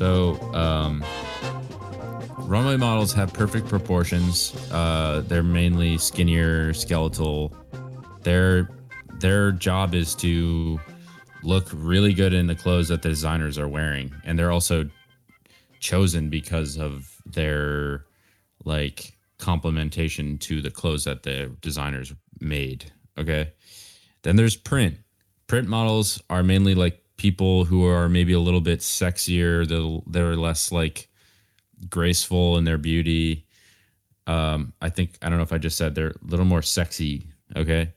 So, um, runway models have perfect proportions. Uh, they're mainly skinnier, skeletal. Their their job is to look really good in the clothes that the designers are wearing, and they're also chosen because of their like complementation to the clothes that the designers made. Okay. Then there's print. Print models are mainly like people who are maybe a little bit sexier. They're, they're less like graceful in their beauty. Um, I think I don't know if I just said they're a little more sexy. Okay.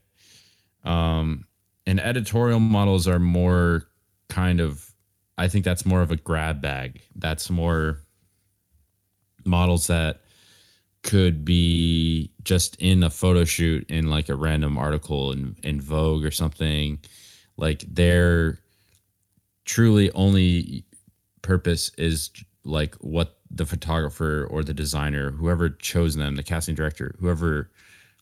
Um, and editorial models are more kind of I think that's more of a grab bag. That's more models that could be just in a photo shoot in like a random article in, in Vogue or something. Like their truly only purpose is like what the photographer or the designer, whoever chose them, the casting director, whoever,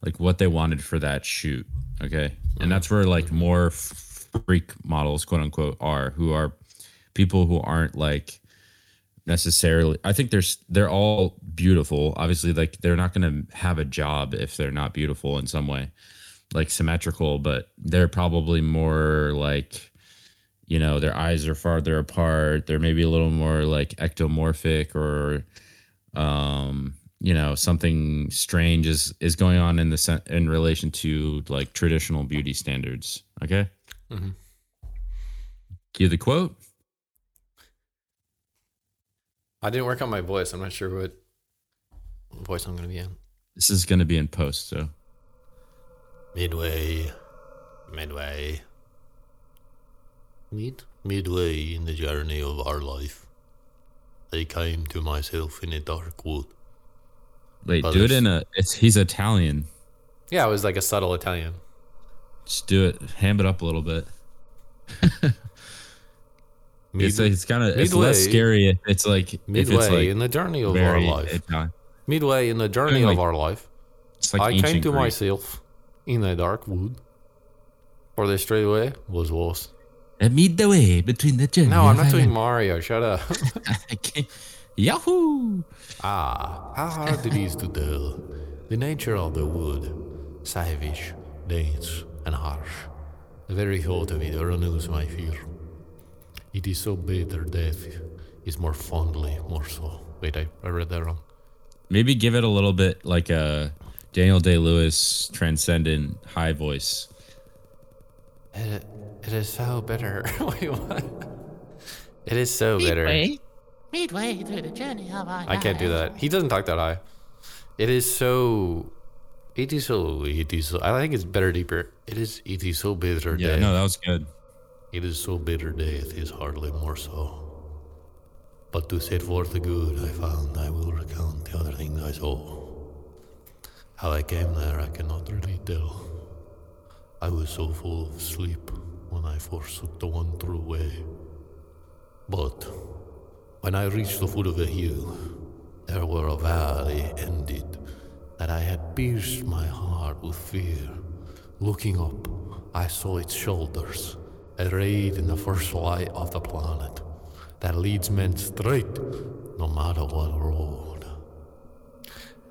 like what they wanted for that shoot. Okay. And that's where like more freak models, quote unquote, are who are people who aren't like necessarily i think there's they're all beautiful obviously like they're not going to have a job if they're not beautiful in some way like symmetrical but they're probably more like you know their eyes are farther apart they're maybe a little more like ectomorphic or um you know something strange is is going on in the sen- in relation to like traditional beauty standards okay mm-hmm. cue the quote I didn't work on my voice. I'm not sure what voice I'm going to be in. This is going to be in post, so. Midway, midway, mid, midway in the journey of our life, I came to myself in a dark wood. Wait, do it in a. It's he's Italian. Yeah, it was like a subtle Italian. Just do it. Ham it up a little bit. Mid- it's it's kind of it's less scary. It's like midway it's like in the journey of our life. Italian. Midway in the journey I like, of our life, like I came to Greek. myself in a dark wood, for the straight way was lost. And midway between the journey. No, I'm not doing Mario. Shut up. Yahoo! Ah, how hard it is to tell the nature of the wood, savage, dense, and harsh. The very thought of it renews my fear. It is so bitter death is more fondly, more so. Wait, I, I read that wrong. Maybe give it a little bit like a Daniel Day Lewis transcendent high voice. It, it is so bitter. Wait, what? It is so midway, bitter. Midway through the journey of our I can't do that. He doesn't talk that high. It is so. It is so. It is. So, I think it's better deeper. It is. It is so bitter. Yeah, death. no, that was good. It is so bitter death is hardly more so. But to set forth the good I found, I will recount the other things I saw. How I came there, I cannot really tell. I was so full of sleep when I forsook the one true way. But when I reached the foot of the hill, there were a valley ended that I had pierced my heart with fear. Looking up, I saw its shoulders arrayed in the first light of the planet that leads men straight no matter what road.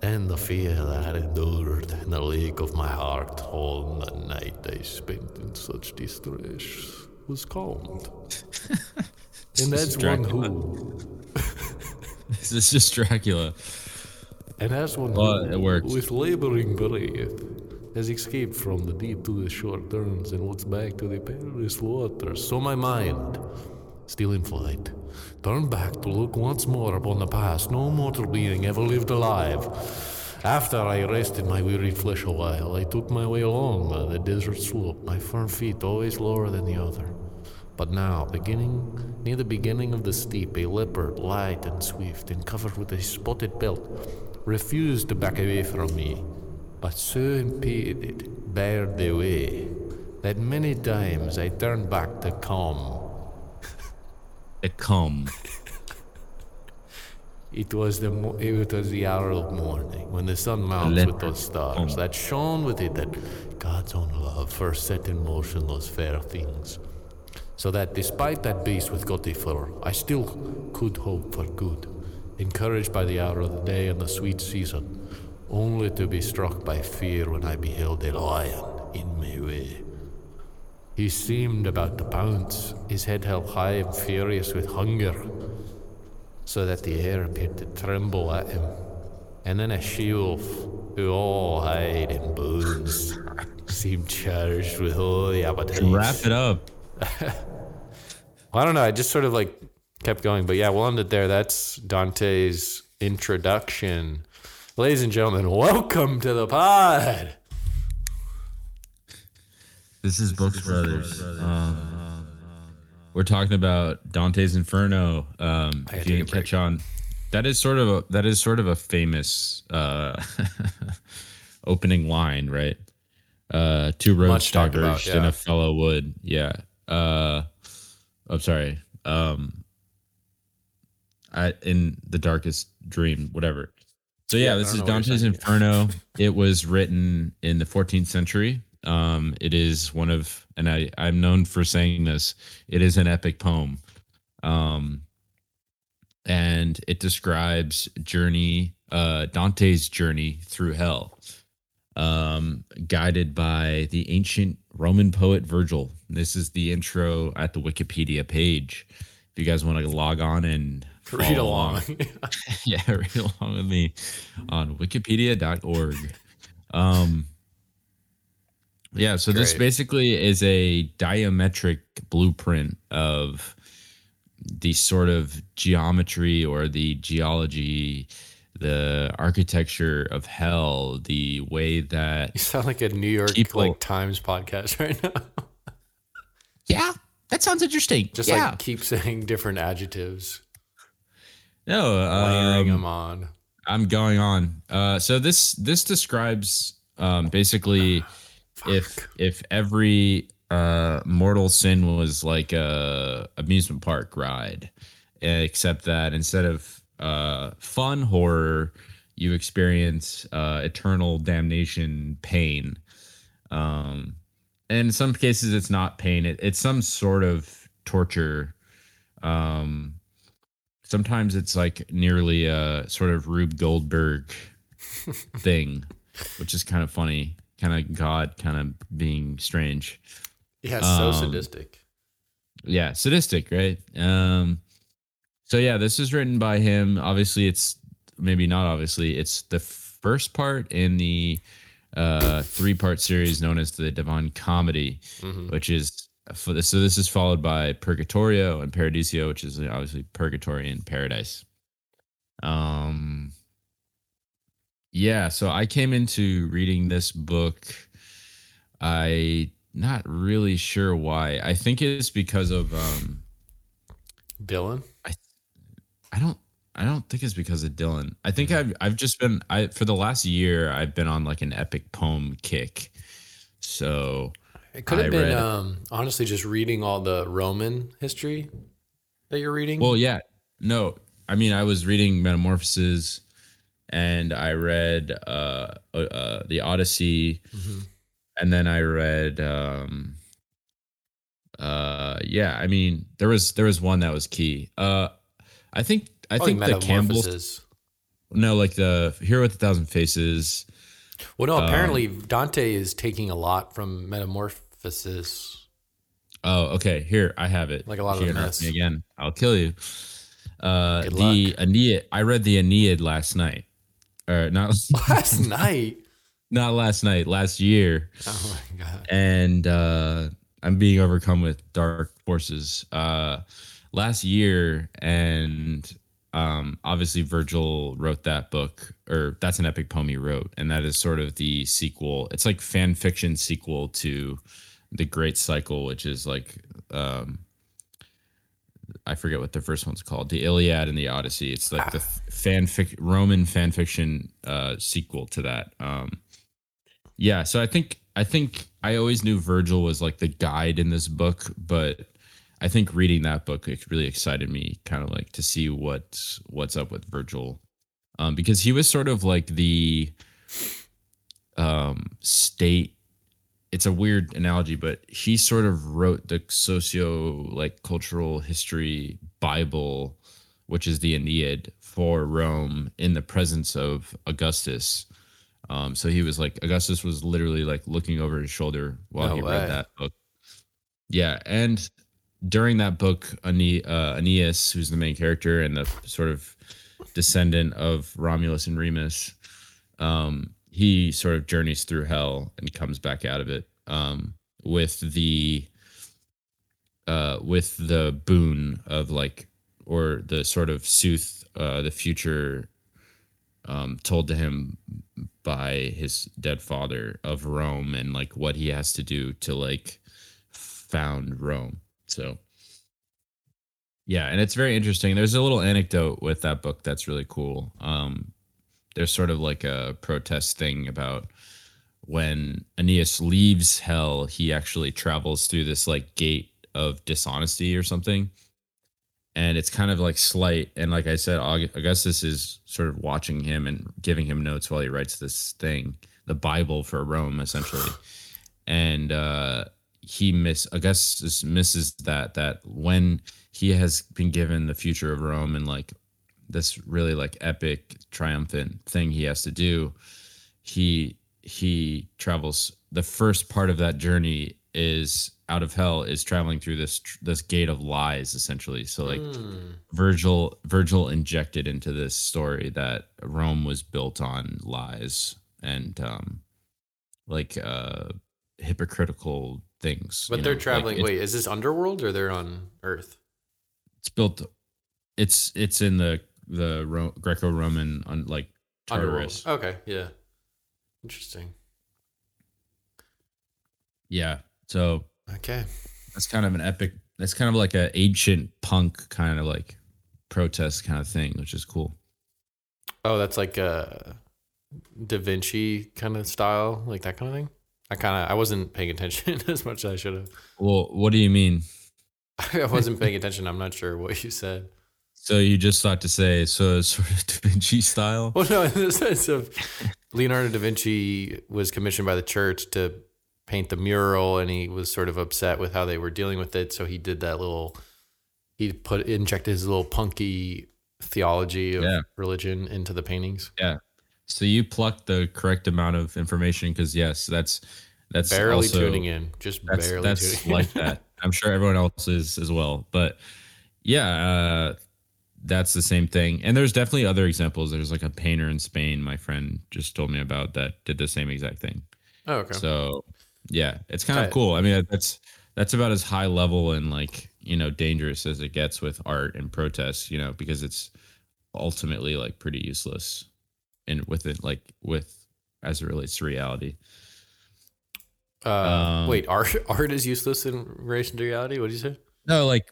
And the fear that I endured in the lake of my heart all the night I spent in such distress was calmed. and that's one who. this is just Dracula. And as one well, who, it works. with laboring breath, has escaped from the deep to the short turns and looks back to the perilous waters. So my mind, still in flight, turned back to look once more upon the past no mortal being ever lived alive. After I rested my wearied flesh a while, I took my way along the desert slope, my firm feet always lower than the other. But now, beginning near the beginning of the steep, a leopard, light and swift, and covered with a spotted belt, refused to back away from me but so impeded, barred the way, that many times I turned back to come. To come. It was the mo- it was the hour of morning when the sun mounts with those stars that shone with it that God's own love first set in motion those fair things. so that despite that beast with Gotiflor, I still could hope for good, encouraged by the hour of the day and the sweet season, only to be struck by fear when I beheld a lion in my way. He seemed about to pounce, his head held high and furious with hunger, so that the air appeared to tremble at him. And then a she-wolf, who all hide and bones, seemed charged with holy appetite. Wrap it up. I don't know. I just sort of like kept going, but yeah, we'll end it there. That's Dante's introduction. Ladies and gentlemen, welcome to the pod. This is Books Brothers. Um, we're talking about Dante's Inferno. Um, I if you didn't catch on, that is sort of a that is sort of a famous uh, opening line, right? Uh, two roads Much talked diverged and yeah. a fellow wood. Yeah. Uh, I'm sorry. Um, I in the darkest dream, whatever. So yeah, Yeah, this is know what you're Dante's. Inferno. it was written in the 14th century. Um, it is one of, and I I'm known for saying this. It is an epic poem, um, and it describes journey, uh, Dante's journey through hell, um, guided by the ancient Roman poet Virgil. This is the intro at the Wikipedia page. If you guys want to log on and Read follow along. yeah, read along with me on wikipedia.org. Um, yeah, so this basically is a diametric blueprint of the sort of geometry or the geology, the architecture of hell, the way that you sound like a New York People- like Times podcast right now. yeah, that sounds interesting. Just yeah, like keep saying different adjectives, no, layering um, them on. I'm going on. Uh, so this this describes um, basically if if every uh, mortal sin was like a amusement park ride, except that instead of uh, fun horror, you experience uh, eternal damnation, pain. Um, and in some cases, it's not pain; it, it's some sort of torture. Um, sometimes it's like nearly a sort of Rube Goldberg thing, which is kind of funny. Kind of God, kind of being strange. Yeah, so um, sadistic. Yeah, sadistic, right? Um, so yeah, this is written by him. Obviously, it's maybe not obviously. It's the first part in the uh, three-part series known as the Divine Comedy, Mhm. which is for this. So this is followed by Purgatorio and Paradiso, which is obviously purgatory and paradise. Um, yeah. So I came into reading this book. I not really sure why. I think it's because of um. Dylan. I I don't. I don't think it's because of Dylan. I think I've I've just been I for the last year I've been on like an epic poem kick. So It could have I been read- um, honestly just reading all the Roman history that you're reading. Well, yeah. No, I mean, I was reading Metamorphoses, and I read uh, uh, uh the Odyssey, Mhm. and then I read um, uh, yeah. I mean, there was there was one that was key. Uh, I think I Probably think the Metamorphoses. no, like the Hero with a Thousand Faces. Well, no. um, Apparently, Dante is taking a lot from Metamorphosis. Oh, okay. Here I have it. Like a lot If of you the mess. me again. I'll kill you. Uh, the. Aeneid. I read the Aeneid last night, or not Last night. not last night, last year, Oh my god. and uh, I'm being overcome with dark forces. Uh, last year, and um, obviously Virgil wrote that book, or that's an epic poem he wrote, and that is sort of the sequel. It's like fan fiction sequel to the Great Cycle, which is like um, I forget what the first one's called, the Iliad and the Odyssey. It's like the fanfic Roman fan fiction uh, sequel to that. Um, yeah, so I think I think I always knew Virgil was like the guide in this book, but I think reading that book it really excited me, kind of like to see what what's up with Virgil, um, because he was sort of like the um, state it's a weird analogy, but he sort of wrote the socio like cultural history Bible, which is the Aeneid for Rome in the presence of Augustus. Um, so he was like Augustus was literally like looking over his shoulder while No he way. read that book. Yeah, and during that book, Ane- uh, Aeneas, who's the main character and the sort of descendant of Romulus and Remus, um, he sort of journeys through hell and comes back out of it um, with the uh, with the boon of like or the sort of sooth uh, the future um, told to him by his dead father of Rome and like what he has to do to like found Rome. So yeah, and it's very interesting. There's a little anecdote with that book that's really cool. Um, there's sort of like a protest thing about when Aeneas leaves hell, he actually travels through this like gate of dishonesty or something. And it's kind of like slight. And like I said, Augustus is sort of watching him and giving him notes while he writes this thing, the Bible for Rome, essentially. and uh, he miss Augustus misses that that when he has been given the future of Rome and like this really like epic triumphant thing he has to do he he travels the first part of that journey is out of hell is traveling through this this gate of lies essentially so like Hmm. virgil virgil injected into this story that rome was built on lies and um like uh hypocritical things But they're know, like, traveling. it's- wait, is this underworld or they're on Earth? it's built it's it's in the the Ro- greco-roman on like Tartarus. Underworld. Okay, yeah. Interesting. yeah so Okay. that's kind of an epic that's kind of like a ancient punk kind of like protest kind of thing which is cool Oh, that's like a Da Vinci kind of style, like that kind of thing. I kind of I wasn't paying attention as much as I should have. well what do you mean I wasn't paying attention. I'm not sure what you said. So you just thought to say so sort of da vinci style Well, no, in the sense of Leonardo da Vinci was commissioned by the church to paint the mural, and he was sort of upset with how they were dealing with it. So he did that little. He put injected his little punky theology of Yeah. religion into the paintings. yeah so you plucked the correct amount of information because yes that's that's barely also, tuning in, just that's barely that's like that i'm sure everyone else is as well but yeah uh that's the same thing and there's definitely other examples there's like a painter in spain my friend just told me about that did the same exact thing oh, okay. so yeah it's kind of Okay. cool i mean that's that's about as high level and like you know dangerous as it gets with art and protests you know because it's ultimately like pretty useless and with it like with as it relates to reality Uh, Um, wait, art art is useless in relation to reality. What did you say? No, like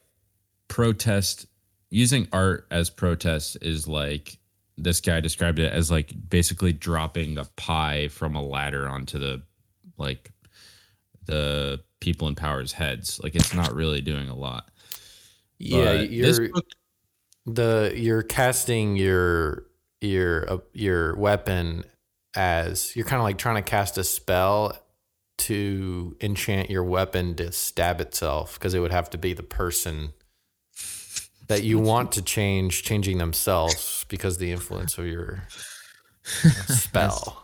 protest using art as protest is like this guy described it as like basically dropping a pie from a ladder onto the like the people in power's heads. Like it's not really doing a lot. Yeah, But you're book, the you're casting your your uh, your weapon as you're kind of like trying to cast a spell to enchant your weapon to stab itself because it would have to be the person that you want to change changing themselves because the influence of your spell.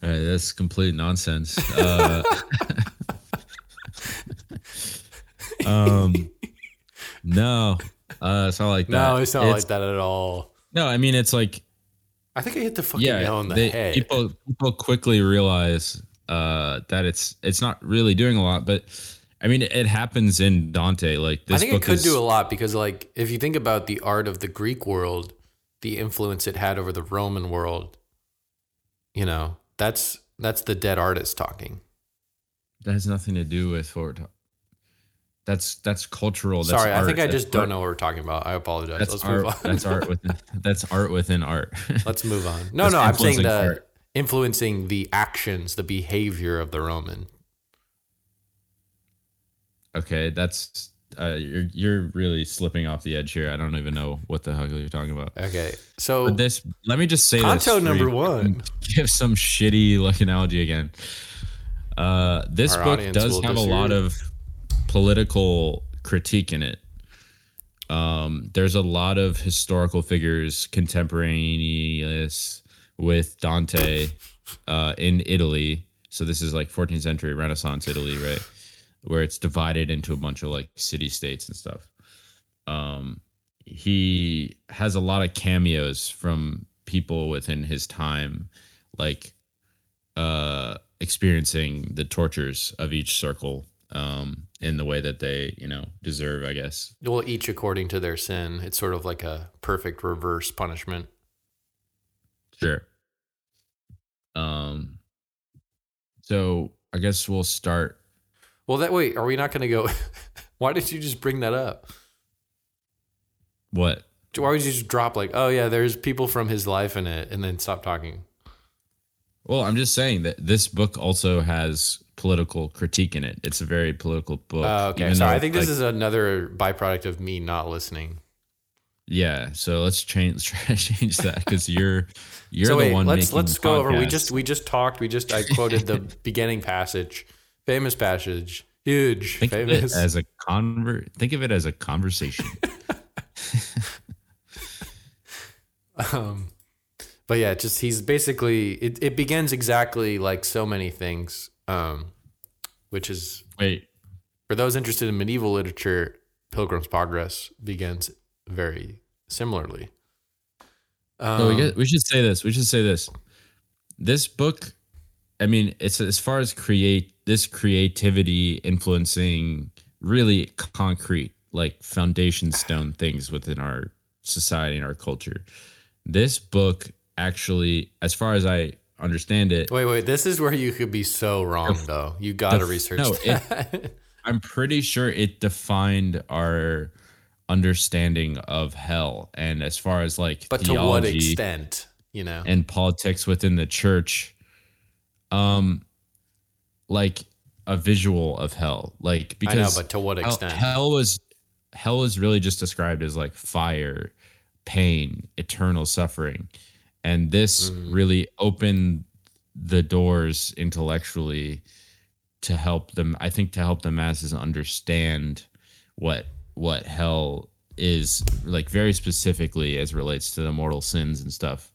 that's complete nonsense. Uh, um, no, uh, it's not like that. No, it's not like that at all. No, I mean it's like I think I hit the fucking yeah, nail on the they- head. people people quickly realize uh, that it's it's not really doing a lot, but I mean it happens in Dante. Like this I think it could is, do a lot because, like, if you think about the art of the Greek world, the influence it had over the Roman world, you know, that's that's the dead artist talking. that has nothing to do with what we're talking. That's that's cultural. That's Sorry, I think art, I just don't art, know what we're talking about. I apologize. That's Let's art. move on. that's art within that's art within art. Let's move on. No, That's no, I'm saying the art. influencing the actions, the behavior of the Roman. Okay, that's uh, you're you're really slipping off the edge here. I don't even know what the hell you're talking about. Okay, so But this, let me just say this. Canto number one. Give some shitty like analogy again. Uh, this Our book does have a lot of political critique in it. Um, there's a lot of historical figures contemporaneous with Dante uh, in Italy. So this is like 14th century Renaissance Italy, right? Where it's divided into a bunch of like city states and stuff. Um, he has a lot of cameos from people within his time, like uh, experiencing the tortures of each circle um, in the way that they, you know, deserve, I guess. Well, each according to their sin. It's sort of like a perfect reverse punishment. Sure. Um. So I guess we'll start. Well, that wait, are we not going to go? Why did you just bring that up? What? Why would you just drop like, oh yeah, there's people from his life in it, and then stop talking? Well, I'm just saying that this book also has political critique in it. It's a very political book. Oh, okay, sorry. though, I think this is another byproduct of me not listening. Yeah. So let's change. Let's try to change that because you're you're so the wait, one. let's let's go over. We just we just talked. We just I quoted the beginning passage, famous passage, huge, think of famous. it as a convert. Think of it as a conversation. um, but yeah, just he's basically it. It begins exactly like so many things, um, which is Wait. for those interested in medieval literature, Pilgrim's Progress begins very similarly. Um, No, we, get, we should say this. We should say this. This book, I mean, it's as far as create this creativity influencing really concrete, like foundation stone things within our society and our culture. This book actually, as far as I understand it, Wait, wait. This is where you could be so wrong, though. You got to research no, it- I'm pretty sure it defined our understanding of hell and as far as like but to what extent? You know. and politics within the church um like a visual of hell like I because know, but to what extent? hell was hell is really just described as like fire pain eternal suffering and this Mm. really opened the doors intellectually to help them i think to help the masses understand what what hell is like very specifically as relates to the mortal sins and stuff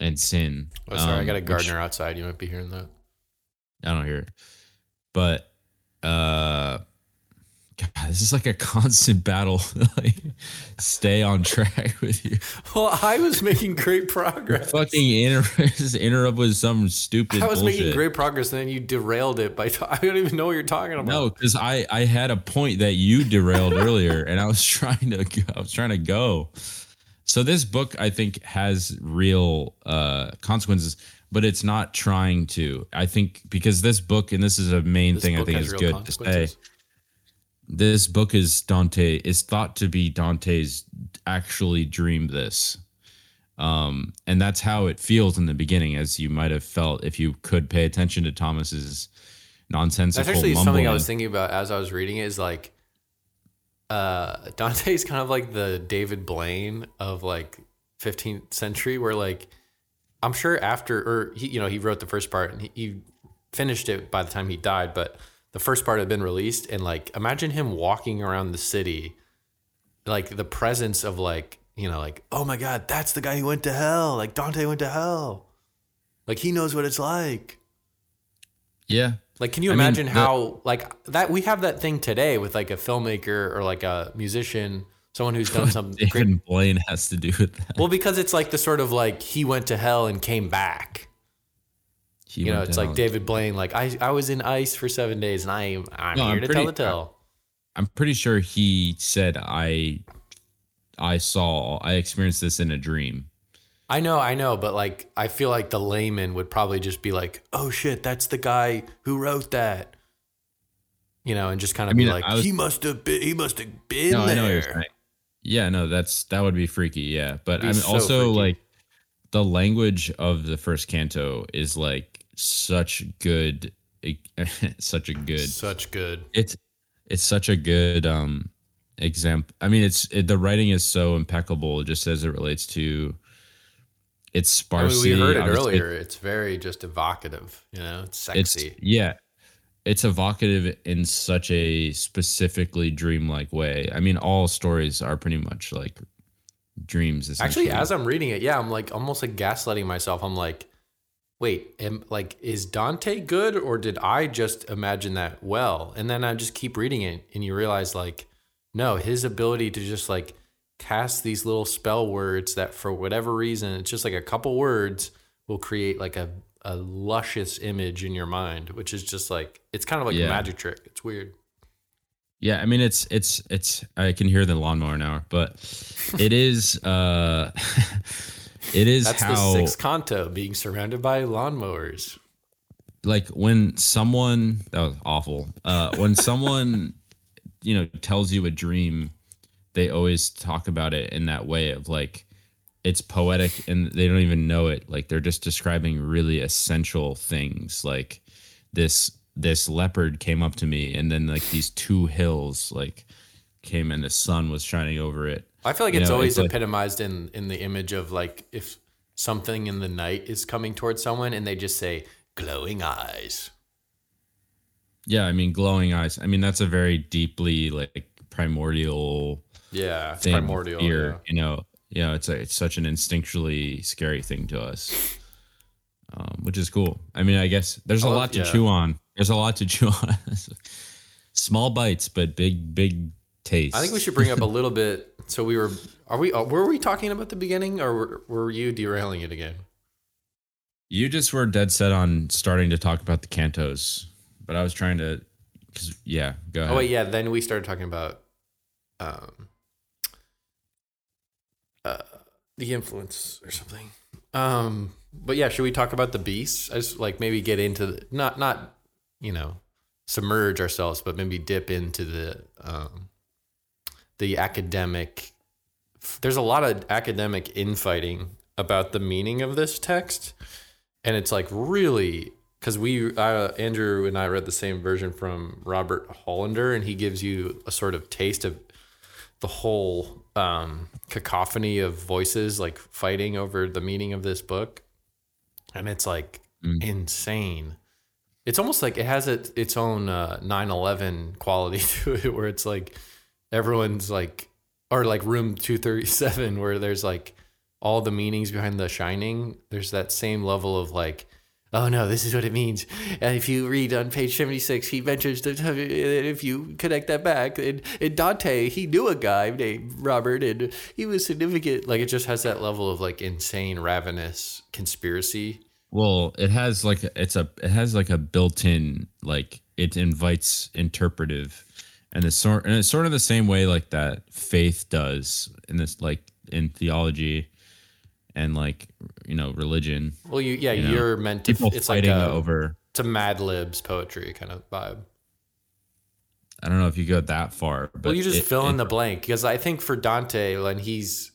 and sin Oh, sorry, I um, got a which- gardener outside. You might be hearing that. I don't hear it. But uh God, this is like a constant battle. like stay on track with you. Well, I was making great progress. Fucking inter- interrupt with some stupid. I was bullshit. making great progress, and then you derailed it by. I don't even know what you're talking about. No, because I I had a point that you derailed earlier, and I was trying to go- I was trying to go. So this book I think has real uh, consequences, but it's not trying to. I think because this book, and this is a main This thing I think is good to say. This book is Dante is thought to be Dante's actually dreamed this. Um, and that's how it feels in the beginning, as you might have felt if you could pay attention to Thomas's nonsensical That's actually something I was thinking about as I was reading it. Is like, uh, Dante's kind of like the David Blaine of like 15th century, where like, I'm sure after, or he, you know, he wrote the first part and he, he finished it by the time he died, but the first part had been released, and like, imagine him walking around the city, like the presence of like, you know, like, oh my god, that's the guy who went to hell. Like Dante went to hell. Like he knows what it's like. yeah, Like, can you I mean, imagine the- how like that? We have that thing today with like a filmmaker or like a musician, someone who's done some David great. Blaine has to do with that. Well, because it's like the sort of like he went to hell and came back. He You know, it's like David Blaine. Like I, I was in ice for seven days, and I, I'm No, here I'm to pretty- tell the tale. I'm pretty sure he said I, I saw, I experienced this in a dream. I know, I know, but like I feel like the layman would probably just be like, "Oh shit, that's the guy who wrote that," you know, and just kind of I mean, be like, was- "He must have been, he must have been no, I know what you're there." Yeah, no, that's that would be freaky. Yeah, but Be I mean, so also freaky. like the language of the first canto is like such good, such a good. Such good. It's it's such a good um example. I mean, it's it, the writing is so impeccable just as it relates to it's I mean, we heard it I would say earlier. It's very just evocative. You know, it's It's sexy. yeah, it's evocative in such a specifically dreamlike way. I mean, all stories are pretty much like dreams. Actually, as I'm reading it, yeah, I'm like almost like gaslighting myself. I'm like, wait, am like is Dante good or did I just imagine that well? And then I just keep reading it and you realize like, no, his ability to just like cast these little spell words that for whatever reason, it's just like a couple words will create like a a luscious image in your mind, which is just like it's kind of like a magic trick. It's weird. Yeah, I mean it's it's it's I can hear the lawnmower now, but it is uh it is That's how the sixth canto being surrounded by lawnmowers. like when someone that was awful. Uh when someone you know tells you a dream, they always talk about it in that way of like it's poetic and they don't even know it. Like they're just describing really essential things like this this leopard came up to me and then like these two hills like came and the sun was shining over it. I feel like You it's know, always it's like- epitomized in in the image of like if something in the night is coming towards someone and they just say glowing eyes. Yeah, I mean glowing eyes. I mean that's a very deeply like primordial Yeah, thing primordial. fear. yeah. You know, you know, it's a, it's such an instinctually scary thing to us, um, which is cool. I mean, I guess there's a love- lot to yeah. chew on. There's a lot to chew on. Small bites, but big big taste. I think we should bring up a little bit. So we were, are we, uh, were we talking about the beginning or were, were you derailing it again? You just were dead set on starting to talk about the cantos, but I was trying to, because yeah, go ahead. Oh wait, yeah. Then we started talking about, um, uh, the influence or something. Um, but yeah, should we talk about the beasts? I just like maybe get into the, not not you know submerge ourselves, but maybe dip into the um, the academic. There's a lot of academic infighting about the meaning of this text, and it's like really because we uh, Andrew and I read the same version from Robert Hollander, and he gives you a sort of taste of the whole um, cacophony of voices like fighting over the meaning of this book, and it's like Mm. insane. It's almost like it has it, its own uh, 9/11 quality to it, where it's like everyone's like, or like Room 237, where there's like all the meanings behind The Shining. There's that same level of like. Oh no, this is what it means. And if you read on page 76, he mentions that uh, if you connect that back, and Dante, he knew a guy named Robert, and he was significant. Like it just has that level of like insane, ravenous conspiracy. Well, it has like it's a it has like a built-in like it invites interpretive, and it's sort and it's sort of the same way like that faith does in this like in theology, and like you know religion. Well, you yeah, You are meant to. People It's like fighting a, over. it's a Mad Libs poetry kind of vibe. I don't know if you go that far, but well, you just it- fill it- in the blank because I think for Dante, when he's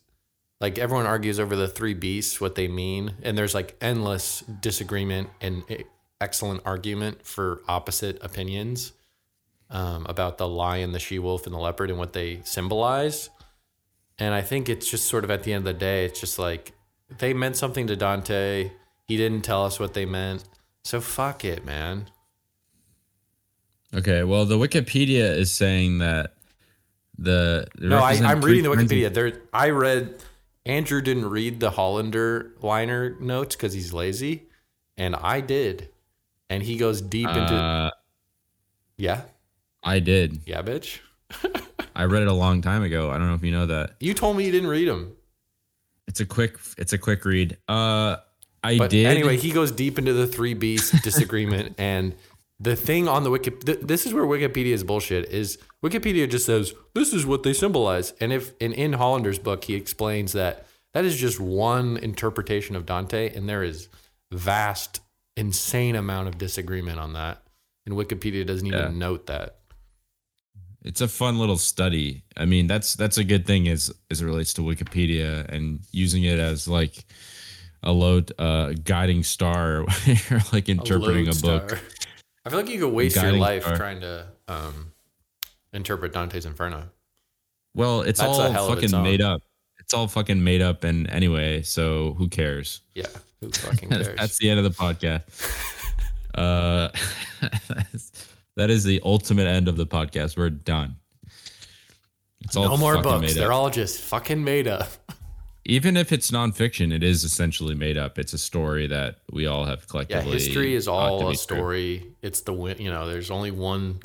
like everyone argues over the three beasts, what they mean, and there's like endless disagreement and e- excellent argument for opposite opinions um, about the lion, the she wolf, and the leopard and what they symbolize. And I think it's just sort of at the end of the day, it's just like they meant something to Dante. He didn't tell us what they meant. So fuck it, man. Okay, well, the Wikipedia is saying that the, the No, I, I'm reading the Wikipedia. There, I read. Andrew didn't read the Hollander liner notes because he's lazy, and I did, and he goes deep into. Uh, yeah, I did. yeah, bitch. I read it a long time ago. I don't know if you know that. You told me you didn't read them, It's a quick. It's a quick read. Uh, I but did. anyway, he goes deep into the three beasts disagreement, and the thing on the wiki. Th- this is where Wikipedia is bullshit. Is Wikipedia just says this is what they symbolize, and if and in Hollander's book he explains that that is just one interpretation of Dante, and there is vast, insane amount of disagreement on that, and Wikipedia doesn't even Yeah. note that. It's a fun little study. I mean, that's that's a good thing as as it relates to Wikipedia and using it as like a load uh guiding star when you're like interpreting a, book. lodestar. I feel like you could waste your life star. trying to um, interpret Dante's Inferno. Well, it's That's all hell of its fucking made up. it's all fucking made up and anyway, so who cares? Yeah. Who fucking cares? That's the end of the podcast. uh, that is the ultimate end of the podcast. We're done. It's all no more books. They're all just fucking made up. Even if it's nonfiction, it is essentially made up. It's a story that we all have collectively. Yeah, history is all a story. It's the win. You know, there's only one.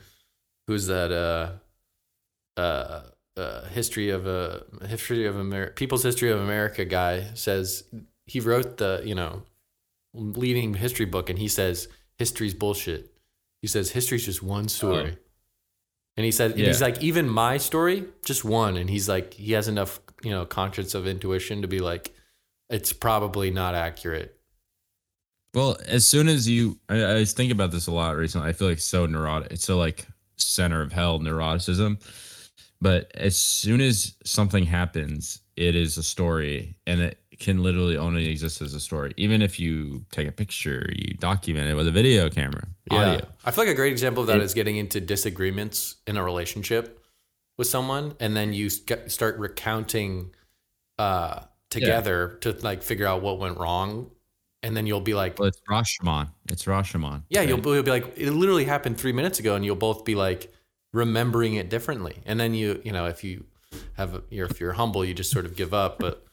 Who's that? Uh, uh, uh, history of a history of America. People's history of America guy says he wrote the you know leading history book, and he says history's bullshit. He says history's just one oh. story. And he said, and he's like, even my story, just one. And he's like, he has enough, you know, conscience of intuition to be like, it's probably not accurate. Well, as soon as you, I, I was thinking about this a lot recently. I feel like so neurotic. It's so like center of hell neuroticism. But as soon as something happens, it is a story, and it can literally only exist as a story. Even if you take a picture, you document it with a video camera, audio. I feel like a great example of that It- is getting into disagreements in a relationship with someone, and then you st- start recounting uh, together to like figure out what went wrong, and then you'll be like, Well, it's Rashomon. It's Rashomon. yeah, right? you'll, you'll be like, it literally happened three minutes ago, and you'll both be like remembering it differently, and then you, you know, if you have, a, you're, if you're humble, you just sort of give up, but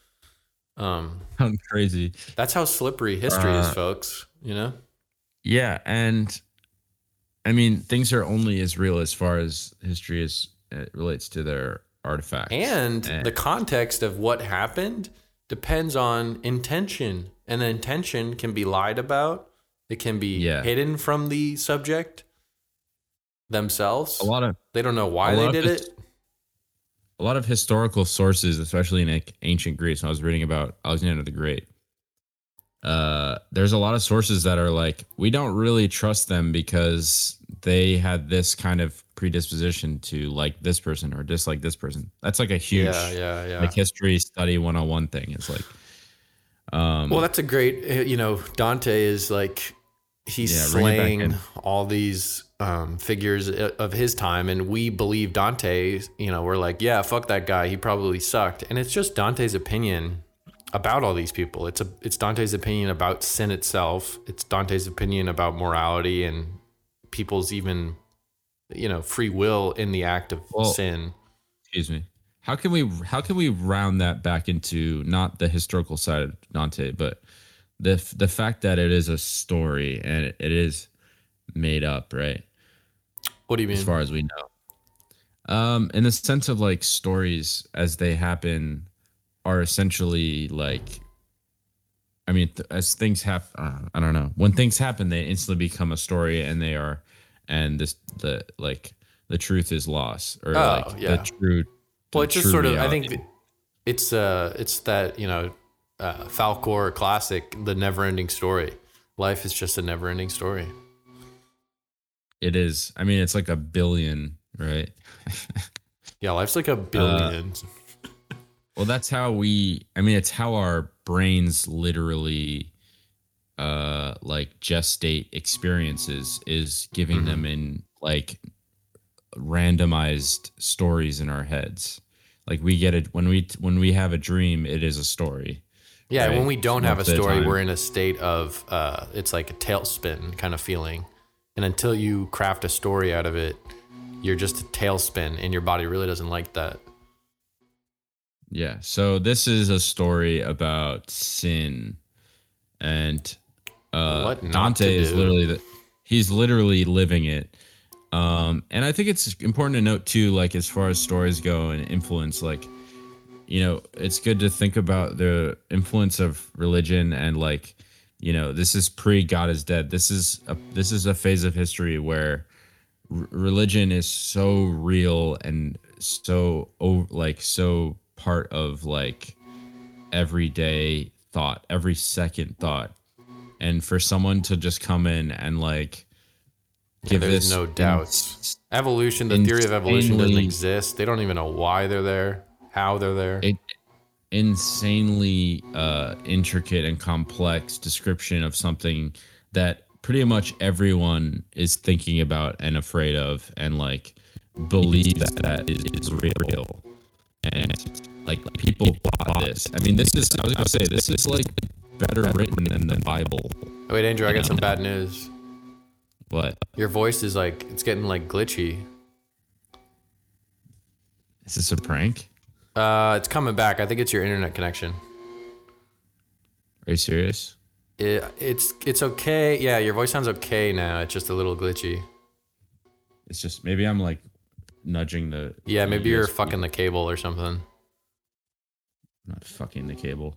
um, sound crazy. that's how slippery history is, Uh, folks. You know. Yeah, and I mean things are only as real as far as history is it relates to their artifacts. And Eh. the context of what happened depends on intention. And the intention can be lied about, it can be Yeah. hidden from the subject themselves. a lot of They don't know why they did his- it. A lot of historical sources, especially in like, ancient Greece. When I was reading about Alexander the Great, uh, there's a lot of sources that are like, we don't really trust them because they had this kind of predisposition to like this person or dislike this person. That's like a huge Yeah, yeah, yeah. like history study 101 thing. It's like, um, well, that's a great, uh, you know, Dante is like, he's Yeah, bring it back slaying all these um, figures of his time. And we believe Dante, you know, we're like, yeah, fuck that guy. He probably sucked. And it's just Dante's opinion about all these people. It's a it's Dante's opinion about sin itself. It's Dante's opinion about morality and people's even you know free will in the act of Well, sin. excuse me how can we how can we round that back into not the historical side of dante but the the fact that it is a story and it, it is made up right What do you mean? as far as we know um in the sense of like stories as they happen are essentially like i mean th- as things happen uh, i don't know when things happen they instantly become a story and they are and this the like the truth is lost or Oh, like yeah. the true well, it's just sort of. I think it's uh it's that you know uh, Falkor classic, the never-ending story. Life is just a never-ending story. It is i mean it's like a billion right Yeah, life's like a billion. Well, that's how we. I mean, it's how our brains literally, uh, like gestate experiences is giving Mm-hmm. them in like randomized stories in our heads. Like we get it when we when we have a dream, it is a story. Yeah, right? when we don't have a Most of the story, we're in a state of uh, it's like a tailspin kind of feeling. And until you craft a story out of it, you're just a tailspin, and your body really doesn't like that. Yeah. So this is a story about sin, and uh, Dante is literally the, he's literally living it. Um, and I think it's important to note too, like as far as stories go and influence, like you know, it's good to think about the influence of religion and like you know, this is pre God is dead. This is a this is a phase of history where r- religion is so real and so o- like so part of like everyday thought every second thought and for someone to just come in and like give there's this no in- doubts. Evolution, the theory of evolution doesn't exist. They don't even know why they're there, how they're there. it insanely uh intricate and complex description of something that pretty much everyone is thinking about and afraid of and like believes that that is, is real and like people bought this. I mean, this is. I was gonna say this is like better written than the Bible. Wait, Andrew, I got some bad news. What? Your voice is like it's getting like glitchy. Is this a prank? Uh, it's coming back. I think it's your internet connection. Are you serious? It, it's it's okay. Yeah, your voice sounds okay now. It's just a little glitchy. It's just maybe I'm like nudging the. Yeah, the maybe you're USB. fucking the cable or something. I'm not fucking the cable.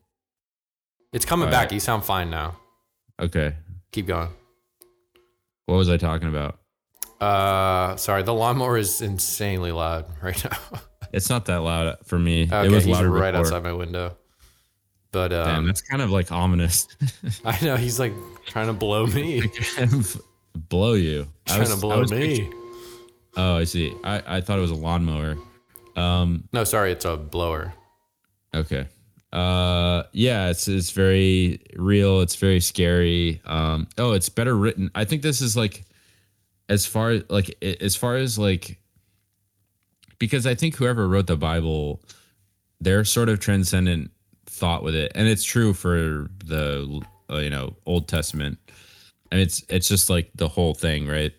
It's coming All back. right. You sound fine now. Okay. Keep going. What was I talking about? Uh, sorry, the lawnmower is insanely loud right now. It's not that loud for me. okay, it was he's louder right before. outside my window. But Damn, um, that's kind of like ominous. I know he's like trying to blow me. blow you. Trying was- to blow me. Oh, I see. I, I thought it was a lawnmower. Um, No, sorry, it's a blower. okay. Uh, yeah, it's it's very real. It's very scary. Um, oh, it's better written. I think this is like, as far like as far as like, because I think whoever wrote the Bible, their sort of transcendent thought with it, and it's true for the uh, you know Old Testament, and it's it's just like the whole thing, right?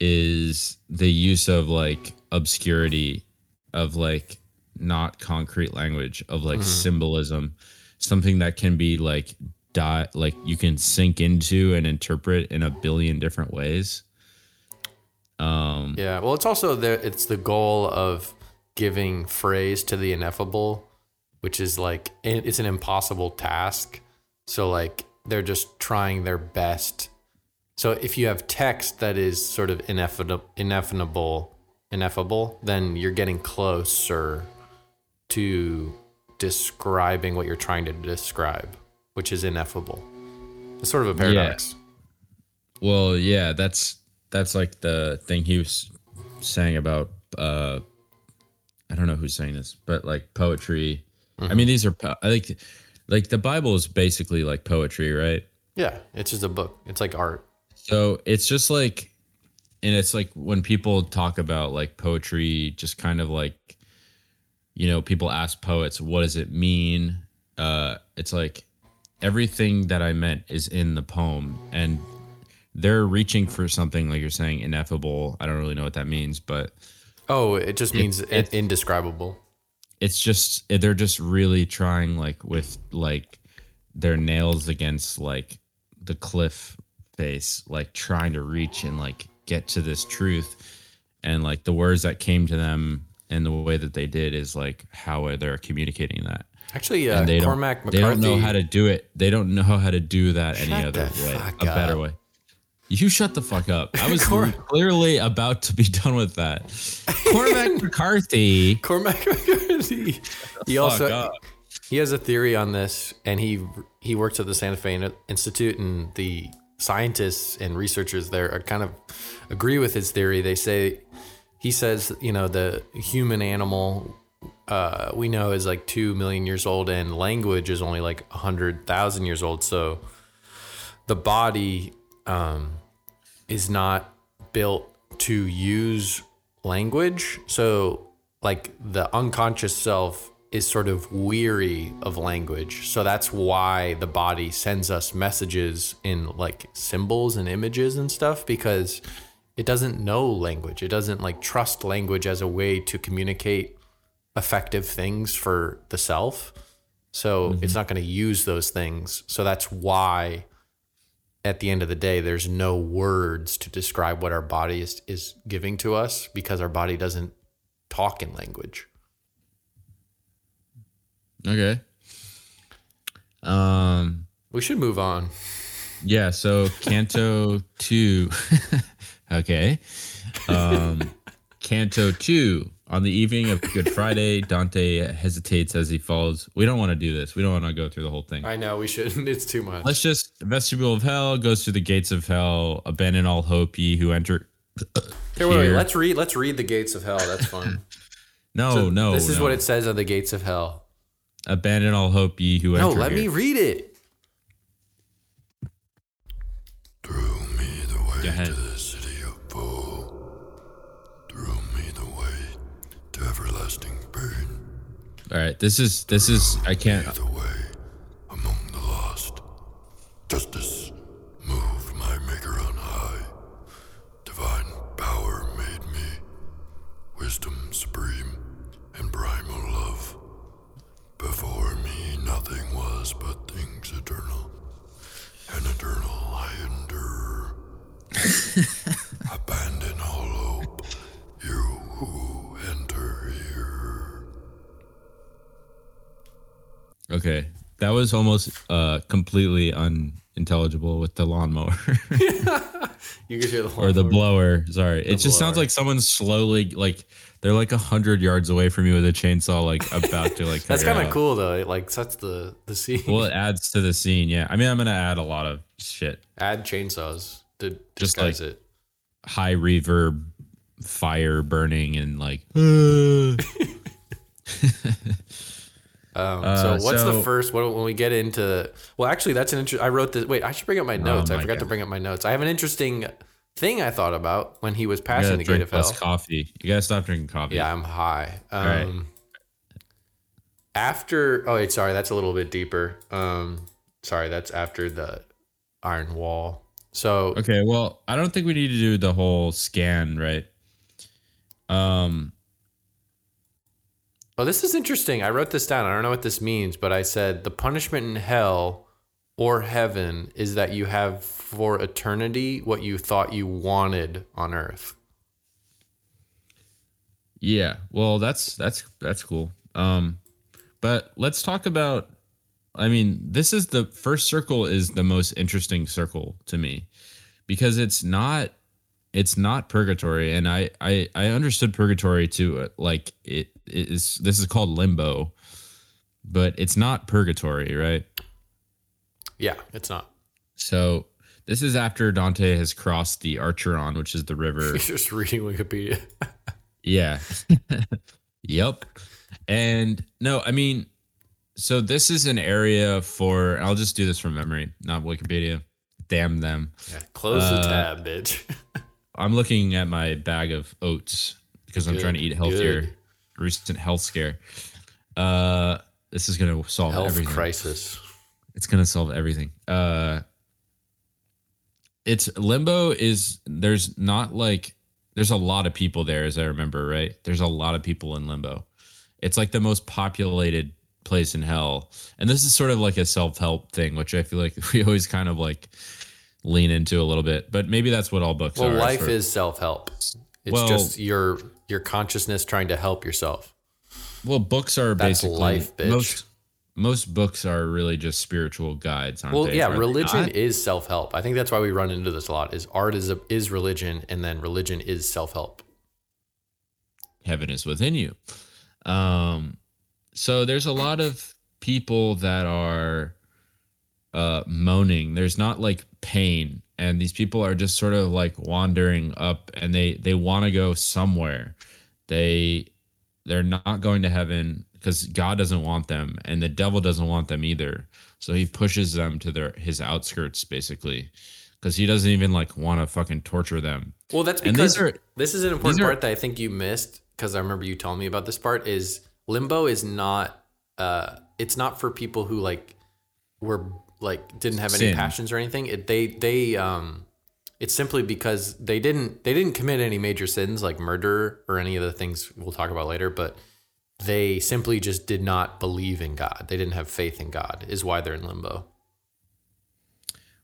Is the use of like obscurity, of like not concrete language, of like symbolism, something that can be like die like you can sink into and interpret in a billion different ways. Um, Yeah, well, it's also the it's the goal of giving phrase to the ineffable, which is like it's an impossible task. So like they're just trying their best. So if you have text that is sort of ineffable, ineffable, ineffable, then you're getting closer to describing what you're trying to describe, which is ineffable. It's sort of a paradox. Well, yeah, that's that's like the thing he was saying about uh I don't know who's saying this, but like poetry. I mean, these are po- I think like the Bible is basically like poetry, right? Yeah, it's just a book. It's like art. So it's just like and it's like when people talk about like poetry just kind of like you know, people ask poets, what does it mean? Uh it's like everything that I meant is in the poem and they're reaching for something like you're saying ineffable. I don't really know what that means, but Oh, it just means in- it's- indescribable. it's just they're just really trying like with like their nails against like the cliff face like trying to reach and like get to this truth and like the words that came to them and the way that they did is like how they're communicating that Actually, uh, and they Cormac don't, they don't know how to do it they don't know how to do that any other way a better up. way you shut the fuck up i was Cor- clearly about to be done with that cormac mccarthy Cormac McCarthy. He also up. he has a theory on this, and he he works at the Santa Fe Institute, and the scientists and researchers there are kind of agree with his theory. They say he says you know the human animal uh, we know is like two million years old, and language is only like a hundred thousand years old. So the body um, is not built to use language. So, like, the unconscious self is sort of weary of language. So, that's why the body sends us messages in like symbols and images and stuff because it doesn't know language. It doesn't like trust language as a way to communicate effective things for the self. So, it's not going to use those things. So, that's why at the end of the day, there's no words to describe what our body is, is giving to us because our body doesn't talk in language. Okay. Um. We should move on. Yeah. So Canto two. okay. Um. Canto two. On the evening of Good Friday, Dante hesitates as he falls. We don't want to do this. We don't want to go through the whole thing. I know we shouldn't. It's too much. Let's just vestibule of hell goes through the gates of hell. Abandon all hope, ye who enter. Here, wait, wait, here. let's read. Let's read the gates of hell. That's fun. No, So no. This is no. what it says on the gates of hell. Abandon all hope, ye who No, enter. No, let me read it. All right, this is this is I can't. the way among the lost. Justice moved my maker on high. Divine power made me. Wisdom supreme and primal love. Before me nothing was but things eternal. And eternal I endure. Okay, that was almost uh completely unintelligible with the lawnmower You could hear the lawnmower. or the blower. Sorry, it just sounds like someone's slowly like they're like a hundred yards away from you with a chainsaw, like about to like. That's kind of cool though. It like sets the the scene. Well, it adds to the scene. Yeah, I mean, I'm gonna add a lot of shit, Add chainsaws to Just disguise like- it. high reverb, fire burning, and like. Um, Uh, so what's the first when, when we get into? Well, actually, that's an interest. I wrote this. Wait, I should bring up my notes. I Oh my forgot to bring up my notes. I have an interesting thing I thought about when he was passing the gate of hell. coffee. You gotta stop drinking coffee. Yeah, I'm high. Um, right. After, oh wait, sorry, that's a little bit deeper. Um, sorry, that's after the Iron Wall. So Okay, well, I don't think we need to do the whole scan, right? Um, Oh, this is interesting. I wrote this down. I don't know what this means, but I said the punishment in hell or heaven is that you have for eternity what you thought you wanted on earth. yeah. Well, that's that's that's cool. Um, but let's talk about. I mean, this is the first circle is the most interesting circle to me because it's not it's not purgatory, and I I I understood purgatory too. uh, Like it is this is called limbo, but it's not purgatory, right? Yeah, it's not. So this is after Dante has crossed the Acheron, which is the river. Just reading Wikipedia. Yeah. yep. And no, I mean, so this is an area for, I'll just do this from memory, not Wikipedia. Damn them. Yeah, close the Uh, tab, bitch. I'm looking at my bag of oats because I'm trying to eat healthier. good. Recent health scare. Uh, this is going to solve Health everything. crisis. It's gonna solve everything. Uh it's limbo is there's not like there's a lot of people there as I remember, right? There's a lot of people in limbo. It's like the most populated place in hell. And this is sort of like a self-help thing, which I feel like we always kind of like lean into a little bit. But maybe that's what all books Well, are. life sort of. is self help. It's Well- just your your consciousness trying to help yourself. well, books are That's basically life, bitch. most most books are really just spiritual guides, aren't Well, they? yeah, Are religion is self help. I think that's why we run into this a lot. Is art is a, is religion, and then religion is self help. heaven is within you. Um, so there's a lot of people that are uh, moaning. There's not like pain, and these people are just sort of like wandering up, and they they want to go somewhere. They they're not going to heaven because God doesn't want them, and the devil doesn't want them either. So he pushes them to their his outskirts basically, because he doesn't even like want to fucking torture them. Well, that's because are- this is an important are- part that I think you missed because I remember you telling me about this part. Is limbo is not uh, it's not for people who like were like didn't have any Sin. passions or anything. It they they um it's simply because they didn't they didn't commit any major sins like murder or any of the things we'll talk about later, but they simply just did not believe in God. They didn't have faith in God. Is why they're in limbo.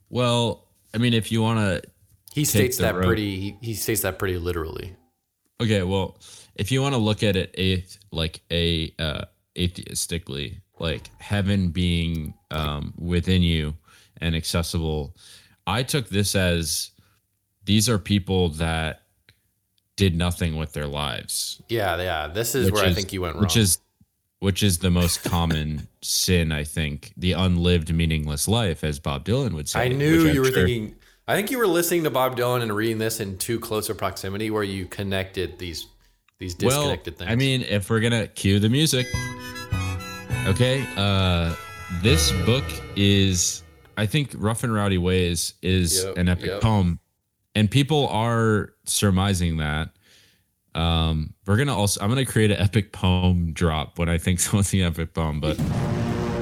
Well, I mean, if you want to He states that road. pretty. He, he states that pretty literally. Okay, well, if you want to look at it a, like a uh, atheistically, like heaven being um, within you and accessible, I took this as these are people that did nothing with their lives, Yeah, yeah. This is where I is- think you went wrong. Which is which is the most common sin, I think, the unlived, meaningless life, as Bob Dylan would say. I knew which I'm you were sure- thinking. I think you were listening to Bob Dylan and reading this in too close a proximity, where you connected these these disconnected well, things. I mean, if we're gonna cue the music, okay. Uh, this book is, I think, Rough and Rowdy Ways is Yep, an epic yep. poem, and people are surmising that. Um, we're gonna also I'm gonna create an epic poem drop when I think someone's the epic poem, but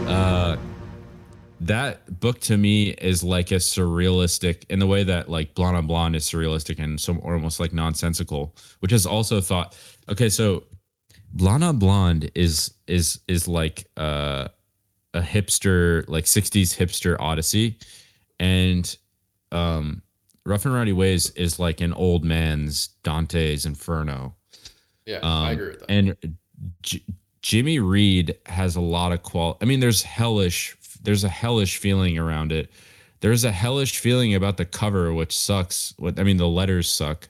uh that book to me is like a surrealistic in the way that like Blonde on Blonde is surrealistic and some almost like nonsensical, which is also thought. Okay, so Blonde Blonde is is is like uh, a hipster like '60s hipster odyssey, and um, Rough and Rowdy Ways is like an old man's Dante's Inferno. Yeah, Um, I agree with that. And J- Jimmy Reed has a lot of qual. I mean, there's hellish. There's a hellish feeling around it. There's a hellish feeling about the cover, which sucks. What I mean, the letters suck,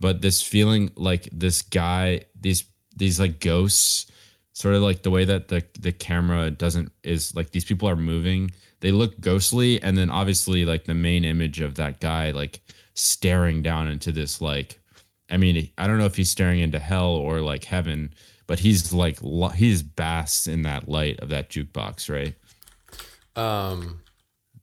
but this feeling like this guy, these these like ghosts, sort of like the way that the the camera doesn't is like these people are moving. They look ghostly, and then obviously like the main image of that guy like staring down into this like I mean, I don't know if he's staring into hell or like heaven, but he's like he's basks in that light of that jukebox, right? Um,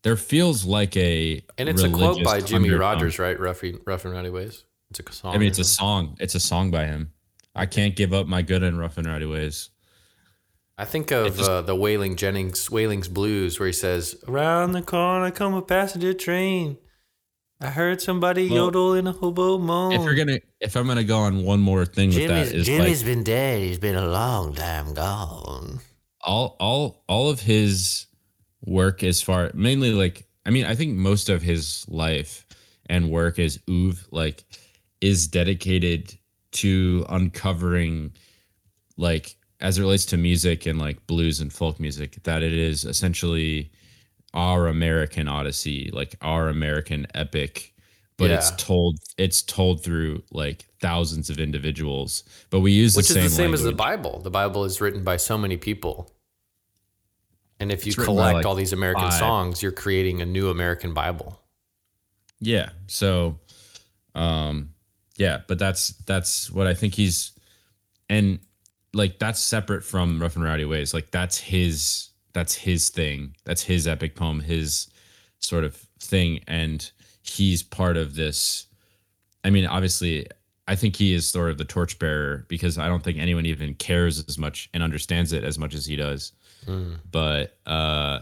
There feels like a and it's a quote by Jimmy undertone. Rogers, right? Rough, Rough and Rowdy Ways. It's a song. I mean, it's a song. It's a song by him. I can't give up my good and rough and rowdy ways. I think of uh, the Wailing Jennings, Wailing's Blues, where he says, "Around the corner come a passenger train. I heard somebody Well, yodel in a hobo moan." If you're gonna, if I'm gonna go on one more thing with Jimmy's, that, is Jimmy's like been dead. He's been a long time gone. all, all, all of his work as far mainly like I mean, I think most of his life and work as oeuvre like is dedicated to uncovering like as it relates to music and like blues and folk music that it is essentially our American Odyssey, like our American epic, but it's told it's told through like thousands of individuals. But we use which the is the same as the. Bible. The Bible is written by so many people, and if you It's collect like, all these American five. songs, you're creating a new American Bible. Yeah. So, um, yeah, but that's that's what I think he's, and like that's separate from Rough and Rowdy Ways. Like that's his that's his thing. That's his epic poem. His sort of thing, and he's part of this. I mean, obviously, I think he is sort of the torchbearer because I don't think anyone even cares as much and understands it as much as he does. But uh,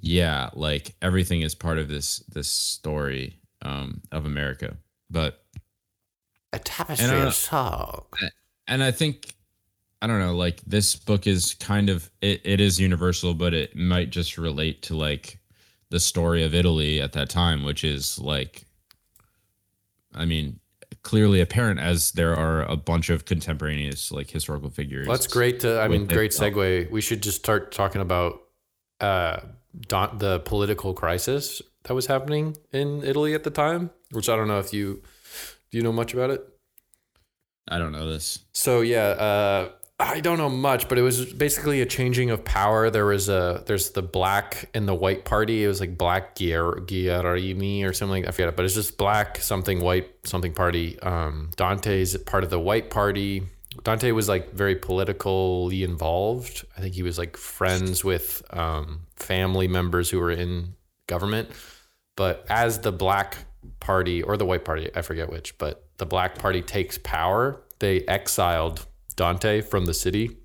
yeah, like everything is part of this this story um, of America. But A tapestry And, uh, of song. and I think I don't know, like this book is kind of it, it is universal, but it might just relate to like the story of Italy at that time, which is like I mean, clearly apparent as there are a bunch of contemporaneous like historical figures. Well, that's great. To, I mean, great segue. We should just start talking about uh, Don, the political crisis that was happening in Italy at the time. Which I don't know if you do you know much about it. I don't know this. So yeah, uh, I don't know much, but it was basically a changing of power. There was a there's the black and the white party. It was like black Giarimi or something. Like, I forget it, but it's just black something white something party. Um, Dante's part of the white party. Dante was like very politically involved. I think he was like friends with um, family members who were in government. But as the black party or the white party, I forget which, but the black party takes power, they exiled Dante from the city.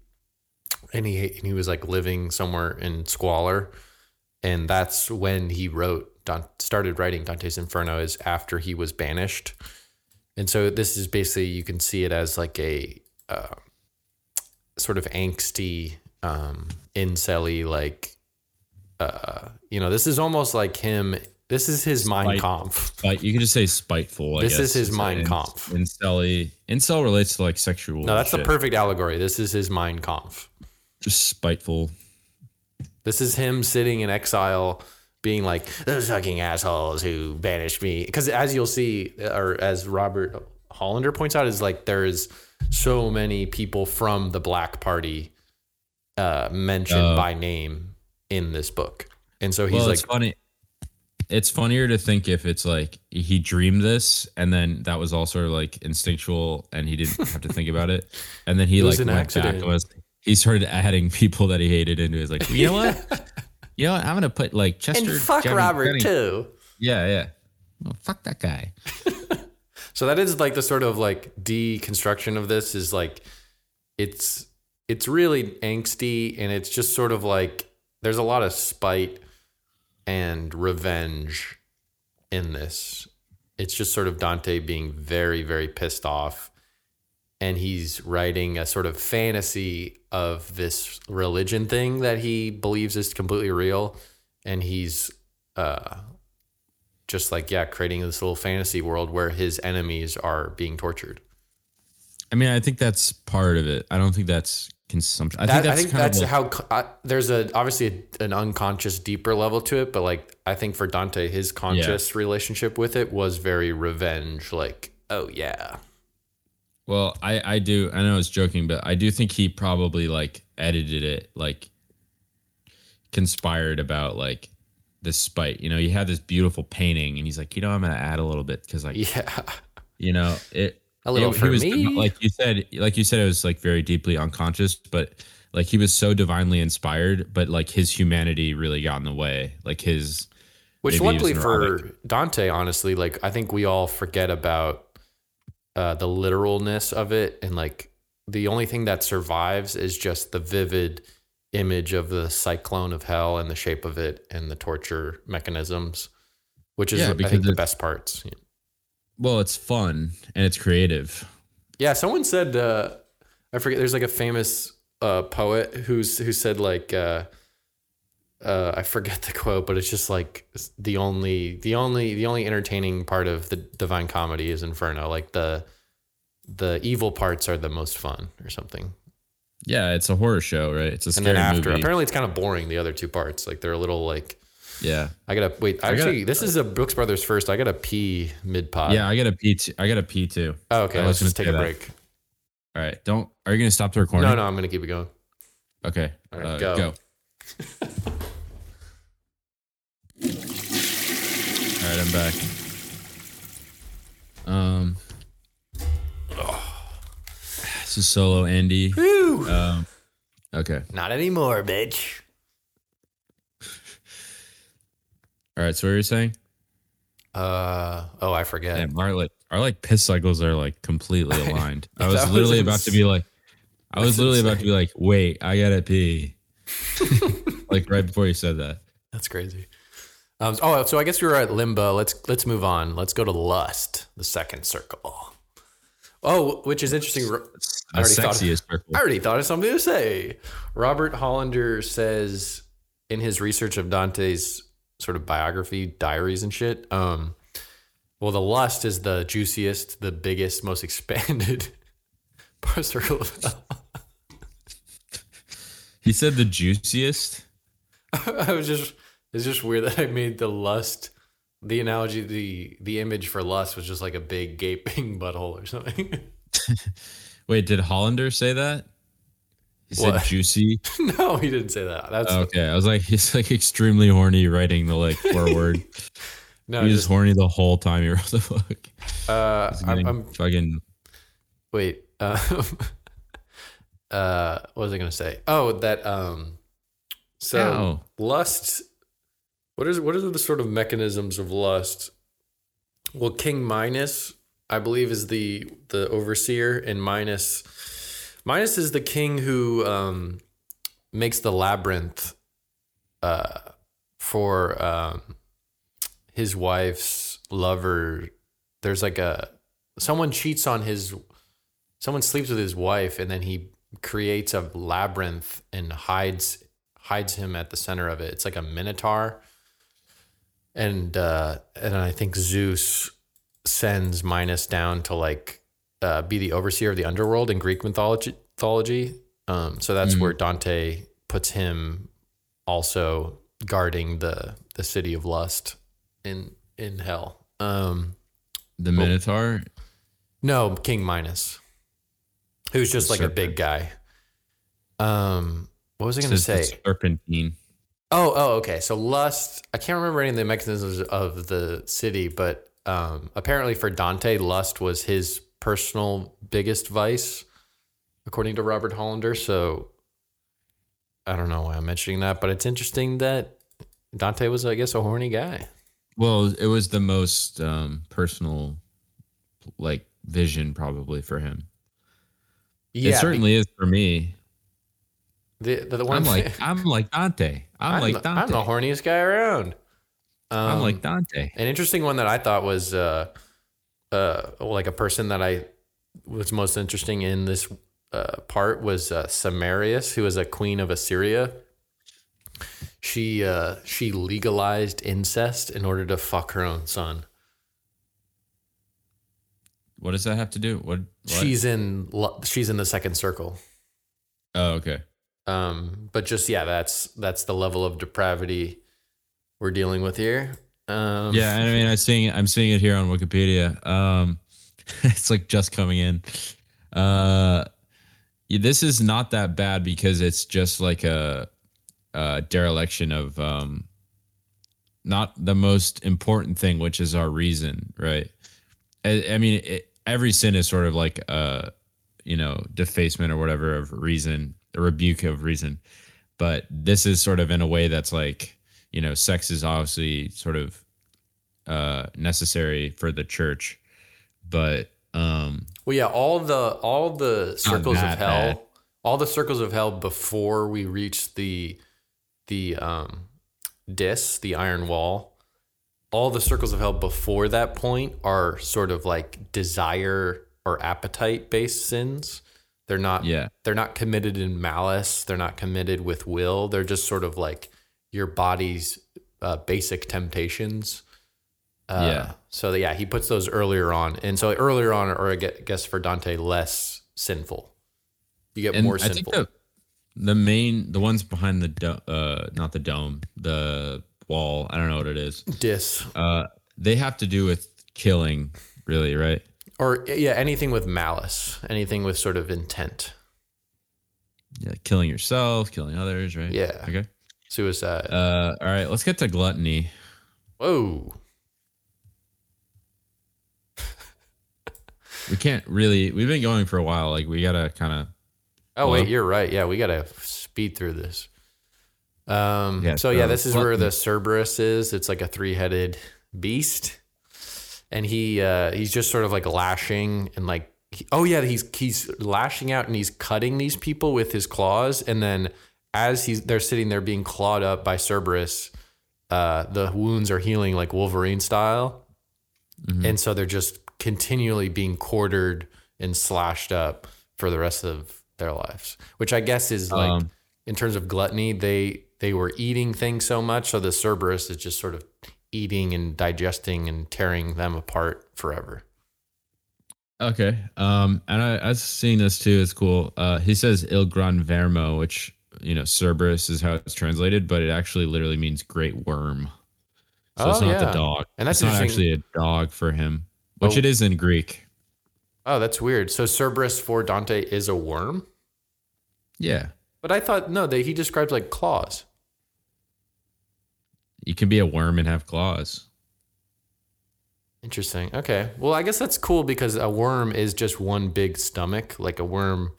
And he and he was like living somewhere in squalor. And that's when he wrote started writing Dante's Inferno is after he was banished. And so this is basically you can see it as like a uh, sort of angsty, um, incelly, like uh, you know, this is almost like him. This is his Kampf. But you can just say spiteful. I This is his It's Mein in-. Incel incel relates to like sexual. No, that's the perfect allegory. This is his Mein Kampf. Just spiteful. This is him sitting in exile, being like those fucking assholes who banished me. Because as you'll see, or as Robert Hollander points out, is like there's so many people from the Black Party uh, mentioned Oh. by name in this book, and so he's well, like, funny. It's funnier to think if it's like he dreamed this and then that was all sort of like instinctual and he didn't have to think about it. And then he like an went back accident. and was he started adding people that he hated into his like, you know what? you know what? I'm gonna put like Chester. And fuck Robert Jennings- too. Yeah, yeah. Well, fuck that guy. So that is like the sort of like deconstruction of this is like it's it's really angsty and it's just sort of like there's a lot of spite and revenge in this. It's just sort of Dante being very very pissed off and he's writing a sort of fantasy of this religion thing that he believes is completely real and he's uh just like yeah creating this little fantasy world where his enemies are being tortured I mean, I think that's part of it. I don't think that's consumption. I That- think I that's think kind that's like, how I, there's a obviously a, an unconscious deeper level to it but like i think for dante his conscious relationship with it was very revenge like oh yeah Well, I I do. I know I was joking, but I do think he probably like edited it, like conspired about like this spite. You know, you have this beautiful painting, and he's like, you know, I'm gonna add a little bit because like yeah you know it A little for was, me. like you said like you said it was like very deeply unconscious but like he was so divinely inspired but like his humanity really got in the way like his Which Maybe he was luckily for. Dante, honestly, like I think we all forget about uh, the literalness of it, and like the only thing that survives is just the vivid image of the cyclone of hell and the shape of it and the torture mechanisms, which is Yeah, I think the best parts. Well it's fun and it's creative Yeah, someone said uh, I forget. There's like a famous uh, poet who's who said like uh, uh, I forget the quote, but it's just like the only the only the only entertaining part of the Divine Comedy is Inferno. Like the the evil parts are the most fun or something. yeah it's a horror show right it's a And scary then after, movie apparently, it's kind of boring. The other two parts, like they're a little like yeah I gotta wait. I gotta- Actually, this is a Brooks Brothers first. I gotta pee mid pod. yeah i gotta pee too i gotta pee too Oh, okay, I was let's just take a that. break. all right don't are you gonna stop the recording No, no, I'm gonna keep it going. okay All right, uh, go. go all right i'm back um this is solo andy um okay Not anymore, bitch. All right so what were you saying Uh oh, I forget. Damn, our like our like piss cycles are like completely aligned. I was That was literally about to be like, I was That's literally about to be like, wait, I gotta pee. like right before you said that. That's crazy. Um, oh, so I guess we were at limbo. Let's let's move on. Let's go to lust, the second circle. Oh, which is interesting. I already thought- sexiest circle. I already thought of something to say. Robert Hollander says in his research of Dante's sort of biography, diaries and shit. Um, well, the lust is the juiciest, the biggest, most expanded circle of hell. He said the juiciest. I was just it's just weird that I made the lust the analogy the the image for lust was just like a big gaping butthole or something. Wait, did Hollander say that? He said What? juicy. no, he didn't say that. That's Okay, I was like, he's like extremely horny writing the like forward. no he was just, horny the whole time he wrote the book. uh I'm, I'm fucking wait. Um, uh what was I gonna say? Oh, that um so Ow. lust what is what are the sort of mechanisms of lust? Well, King Minos, I believe, is the the overseer, and Minos Minos is the king who um makes the labyrinth uh for um his wife's lover. There's like a someone cheats on his someone sleeps with his wife and then he creates a labyrinth and hides hides him at the center of it. It's like a minotaur. And uh and I think Zeus sends Minos down to like uh, be the overseer of the underworld in Greek mythology. mythology. Um, so that's where Dante puts him also guarding the the city of lust in in hell. Um, the Minotaur. no, King Minos, who's just like a big guy. Um, what was I going to say? Serpentine. Oh, oh, okay. So lust. I can't remember any of the mechanisms of the city, but um, apparently for Dante, lust was his personal biggest vice, according to Robert Hollander. So I don't know why I'm mentioning that, but it's interesting that Dante was, I guess, a horny guy. Well, it was the most um, personal like vision probably for him. Yeah, it certainly is for me. The, the, the one I'm thing- like I'm like Dante. I'm, I'm, like Dante. I'm the horniest guy around. Um, I'm like Dante. An interesting one that I thought was uh, uh, like a person that I was most interesting in this uh, part was uh, Semiramis, who was a queen of Assyria. She uh, she legalized incest in order to fuck her own son. What does that have to do? What? what? She's in she's in the second circle. oh okay. Um, but just yeah, that's that's the level of depravity we're dealing with here. Um, Yeah, I mean, I'm seeing it. I'm seeing it here on Wikipedia. Um, it's like just coming in. Uh, this is not that bad because it's just like a, a dereliction of um, not the most important thing, which is our reason, right? I, I mean, it, every sin is sort of like a, you know, defacement or whatever of reason, a rebuke of reason. But this is sort of in a way that's like, you know, sex is obviously sort of uh necessary for the church but um Well, yeah, all the all the circles of hell, bad. all the circles of hell before we reach the the um Dis, the iron wall. All the circles of hell before that point are sort of like desire or appetite based sins. They're not yeah they're not committed in malice, they're not committed with will. They're just sort of like your body's uh, basic temptations. Uh, Yeah. So yeah, he puts those earlier on, and so earlier on, or I guess for Dante, less sinful. You get and more i think sinful. the the main the ones behind the do- uh not the dome the wall i don't know what it is Dis uh they have to do with killing really right or yeah, anything with malice, anything with sort of intent. yeah killing yourself killing others right Yeah. okay Suicide. uh all right let's get to gluttony Whoa. we can't really we've been going for a while like we gotta kind of Oh wait, you're right. Yeah, we gotta speed through this. Um, Yeah, so yeah, this is where the Cerberus is. It's like a three-headed beast, and he uh, he's just sort of like lashing and like he- oh yeah, he's he's lashing out and he's cutting these people with his claws, and then as he's they're sitting there being clawed up by Cerberus, uh, the wounds are healing like Wolverine style, and so they're just continually being quartered and slashed up for the rest of their lives, which I guess is like Um, in terms of gluttony, they they were eating things so much, so the Cerberus is just sort of eating and digesting and tearing them apart forever. Okay. Um, and I, I've seen this too. It's cool. Uh, he says Il Gran Vermo, which you know Cerberus is how it's translated, but it actually literally means great worm. So it's Oh, not yeah. the dog. And that's it's not actually a dog for him, which Oh. it is in Greek. Oh, that's weird. So Cerberus for Dante is a worm, Yeah, but I thought no, they he described like claws. you can be a worm and have claws. Interesting. Okay. Well, I guess that's cool because a worm is just one big stomach. Like a worm,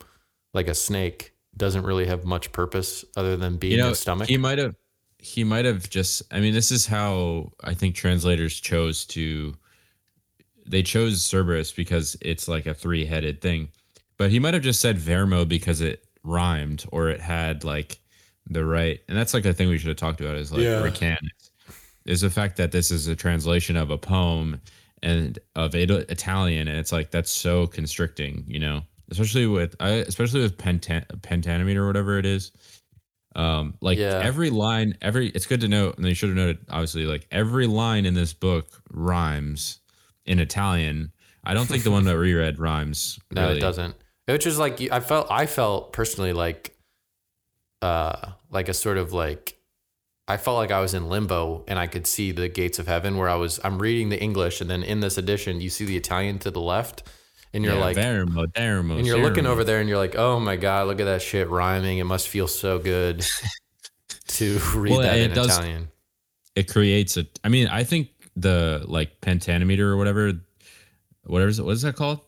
like a snake, doesn't really have much purpose other than being you know, a stomach. he might have. He might have just. I mean, this is how I think translators chose to. They chose Cerberus because it's like a three-headed thing, but he might have just said Vermo because it rhymed or it had like the right. And that's like a thing we should have talked about is like Yeah. mechanics. Is the fact that this is a translation of a poem and of Italian, and it's like that's so constricting, you know, especially with I, especially with pentan- pentanometer or whatever it is. Um, like Yeah. every line, every it's good to know, and you should have noted obviously, like every line in this book rhymes in Italian. I don't think the one that we read rhymes. No, it doesn't. Which is like I felt I felt personally like uh like a sort of like I felt like I was in limbo and I could see the gates of heaven where I was I'm reading the English and then in this edition you see the Italian to the left and you're Yeah, like Vermo, Dermo, and you're looking over there and you're like, "Oh my god, look at that shit rhyming. It must feel so good to read Well, that in does- Italian." it creates a i mean i think the like pentanometer or whatever whatever is it what is that called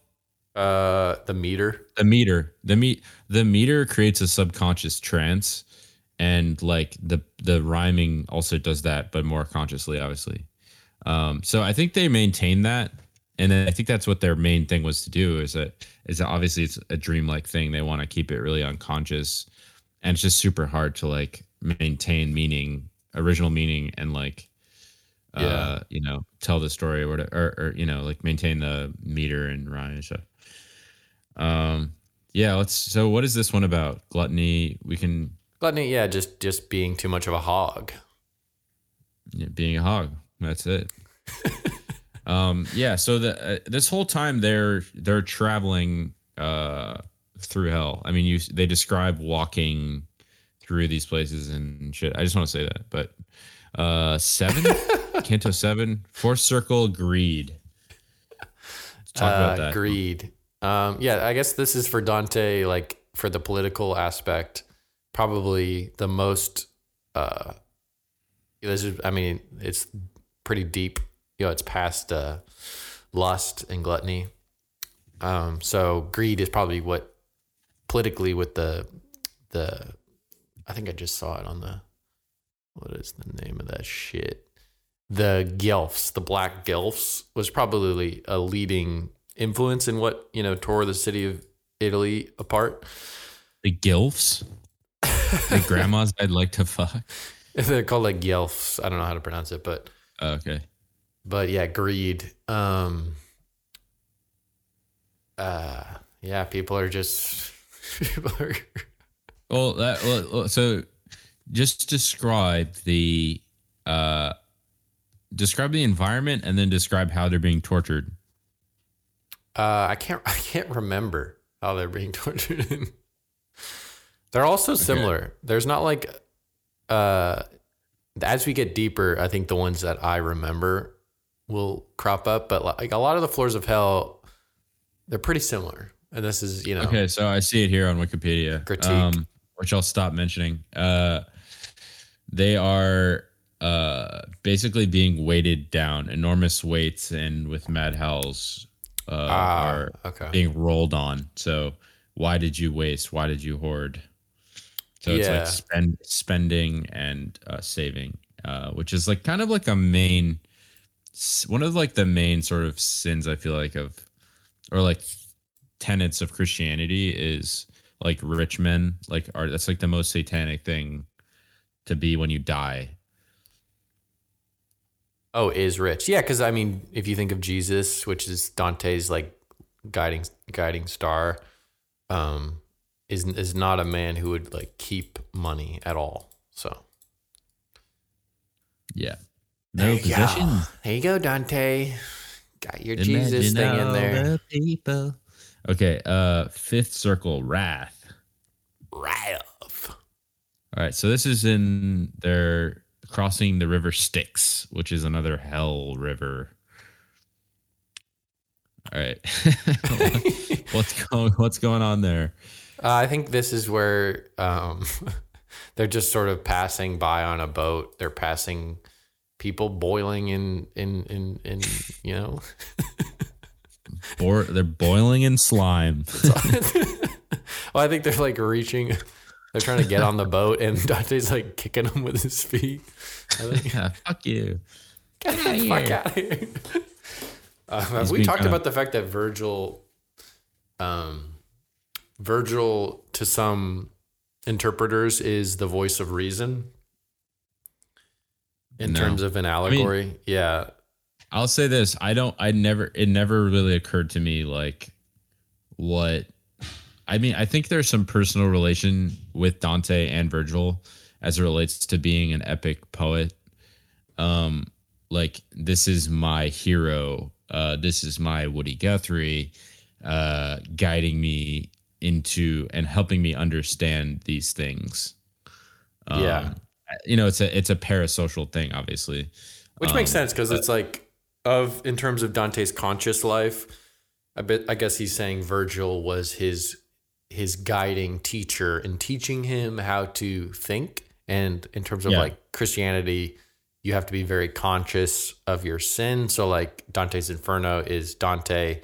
Uh the meter. the meter the meet the meter creates a subconscious trance and like the the rhyming also does that but more consciously obviously um so i think they maintain that and then I think that's what their main thing was to do. Is that is that obviously it's a dreamlike thing. They want to keep it really unconscious, and it's just super hard to like maintain meaning, original meaning, and like. Uh, Yeah. you know, tell the story or whatever, or, or you know, like maintain the meter and rhyme and stuff. Um, yeah, let's. So, what is this one about? Gluttony. We can Gluttony, yeah, just just being too much of a hog. Yeah, being a hog. That's it. um, yeah. So the uh, this whole time they're they're traveling uh, through hell. I mean, you they describe walking through these places and shit. I just want to say that. But uh, seven, Canto seven, fourth circle, greed. Let's talk about Uh, that. Greed. Um, yeah, I guess this is for Dante, like for the political aspect, probably the most. Uh, this is, I mean, it's pretty deep. You know, it's past uh, lust and gluttony. Um, so greed is probably what politically with the the. I think I just saw it on the. What is the name of that shit? the Guelphs, the Black Guelphs, was probably a leading influence in what you know tore the city of Italy apart. The gilfs. the grandmas I'd like to fuck. They're called like Guelphs. I don't know how to pronounce it, but Okay. But yeah, greed. Um, uh, yeah, people are just people are. Well, that well, so just describe the uh describe the environment and then describe how they're being tortured. Uh, I can't. I can't remember how they're being tortured. they're also similar. There's not like, uh, as we get deeper, I think the ones that I remember will crop up. But like a lot of the floors of hell, they're pretty similar. And this is, you know, Okay, so I see it here on Wikipedia. Critique. which I'll stop mentioning. Uh they are uh basically being weighted down, enormous weights and with mad hells uh Ah, are okay. being rolled on. So why did you waste? Why did you hoard? So it's Yeah. like spend spending and uh, saving, uh, which is like kind of like a main one of like the main sort of sins I feel like of or like tenets of Christianity is like rich men like are that's like the most satanic thing to be when you die. Oh, is rich. Yeah, because I mean, if you think of Jesus, which is Dante's like guiding guiding star, um, is is not a man who would like keep money at all. So Yeah. No possession. There you go, Dante. Got your Jesus thing in there. people. Okay, uh fifth circle wrath. Wrath. All right, so this is in they're crossing the river Styx, which is another hell river. All right, what's going what's going on there? Uh, I think this is where um, they're just sort of passing by on a boat. They're passing people boiling in in in in you know. Or they're boiling in slime. well, I think they're like reaching. They're trying to get on the boat, and Dante's like kicking them with his feet. I think, yeah, fuck you. Get the fuck out of here. Uh, He's we talked kind of- about the fact that Virgil, um, Virgil to some interpreters is the voice of reason in No. terms of an allegory. yeah, I'll say this: I don't. I never. It never really occurred to me like what. I mean, I think there's some personal relation with Dante and Virgil as it relates to being an epic poet. Um, like this is my hero. Uh, this is my Woody Guthrie, uh, guiding me into and helping me understand these things. Um, Yeah. You know, it's a it's a parasocial thing, obviously. which makes Um, sense because it's like of in terms of Dante's conscious life. I bet I guess he's saying Virgil was his his guiding teacher in teaching him how to think. And in terms of Yeah. like Christianity, you have to be very conscious of your sin. So like Dante's Inferno is Dante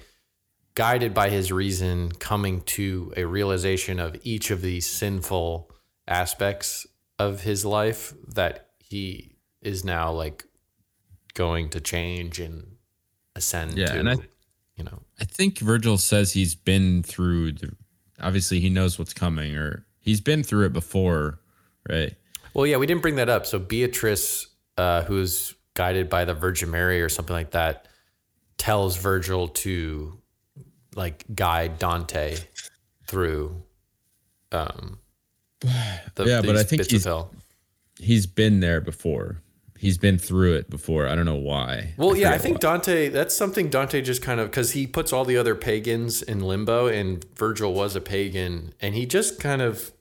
guided by his reason coming to a realization of each of these sinful aspects of his life that he is now like going to change and ascend Yeah, to and I you know. I think Virgil says he's been through the. Obviously, he knows what's coming, or he's been through it before, right? Well, yeah, we didn't bring that up. So Beatrice, uh, who's guided by the Virgin Mary or something like that, tells Virgil to like guide Dante through. Um, the, Yeah, but I think he's, he's been there before. He's been through it before. I don't know why. Well, yeah, I think why. Dante. That's something Dante just kind of because he puts all the other pagans in limbo, and Virgil was a pagan, and he just kind of.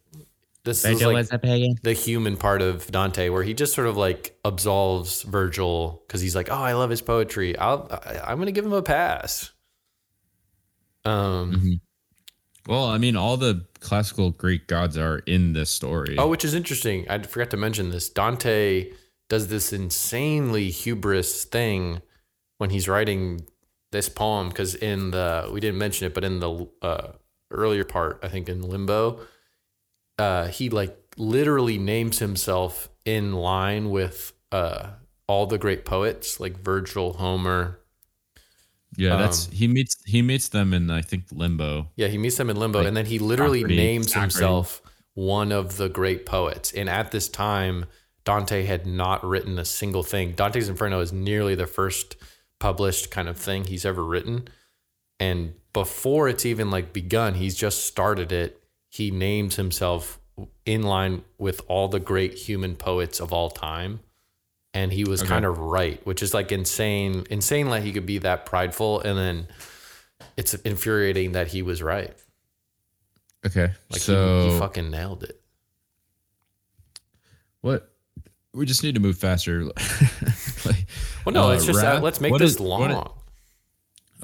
This is like a pagan. the human part of Dante, where he just sort of like absolves Virgil because he's like, "Oh, I love his poetry. I'll, I, I'm going to give him a pass." Um. Mm-hmm. Well, I mean, all the classical Greek gods are in this story. Oh, which is interesting. I forgot to mention this. Dante does this insanely hubris thing when he's writing this poem because in the we didn't mention it, but in the uh, earlier part, I think in Limbo, uh, he like literally names himself in line with uh, all the great poets like Virgil, Homer. Yeah, that's um, he meets he meets them in I think Limbo. Yeah, he meets them in limbo, Like and then he literally Socrates- names Socrates. himself one of the great poets. And at this time, Dante had not written a single thing. Dante's Inferno is nearly the first published kind of thing he's ever written. And before it's even like begun, he's just started it. He names himself in line with all the great human poets of all time. And he was Okay. kind of right, which is like insane, insane that he could be that prideful. And then it's infuriating that he was right. Okay, Like so he, he fucking nailed it. what? We just need to move faster. like, Well, no, uh, it's just that, wrath- let's make this is- long.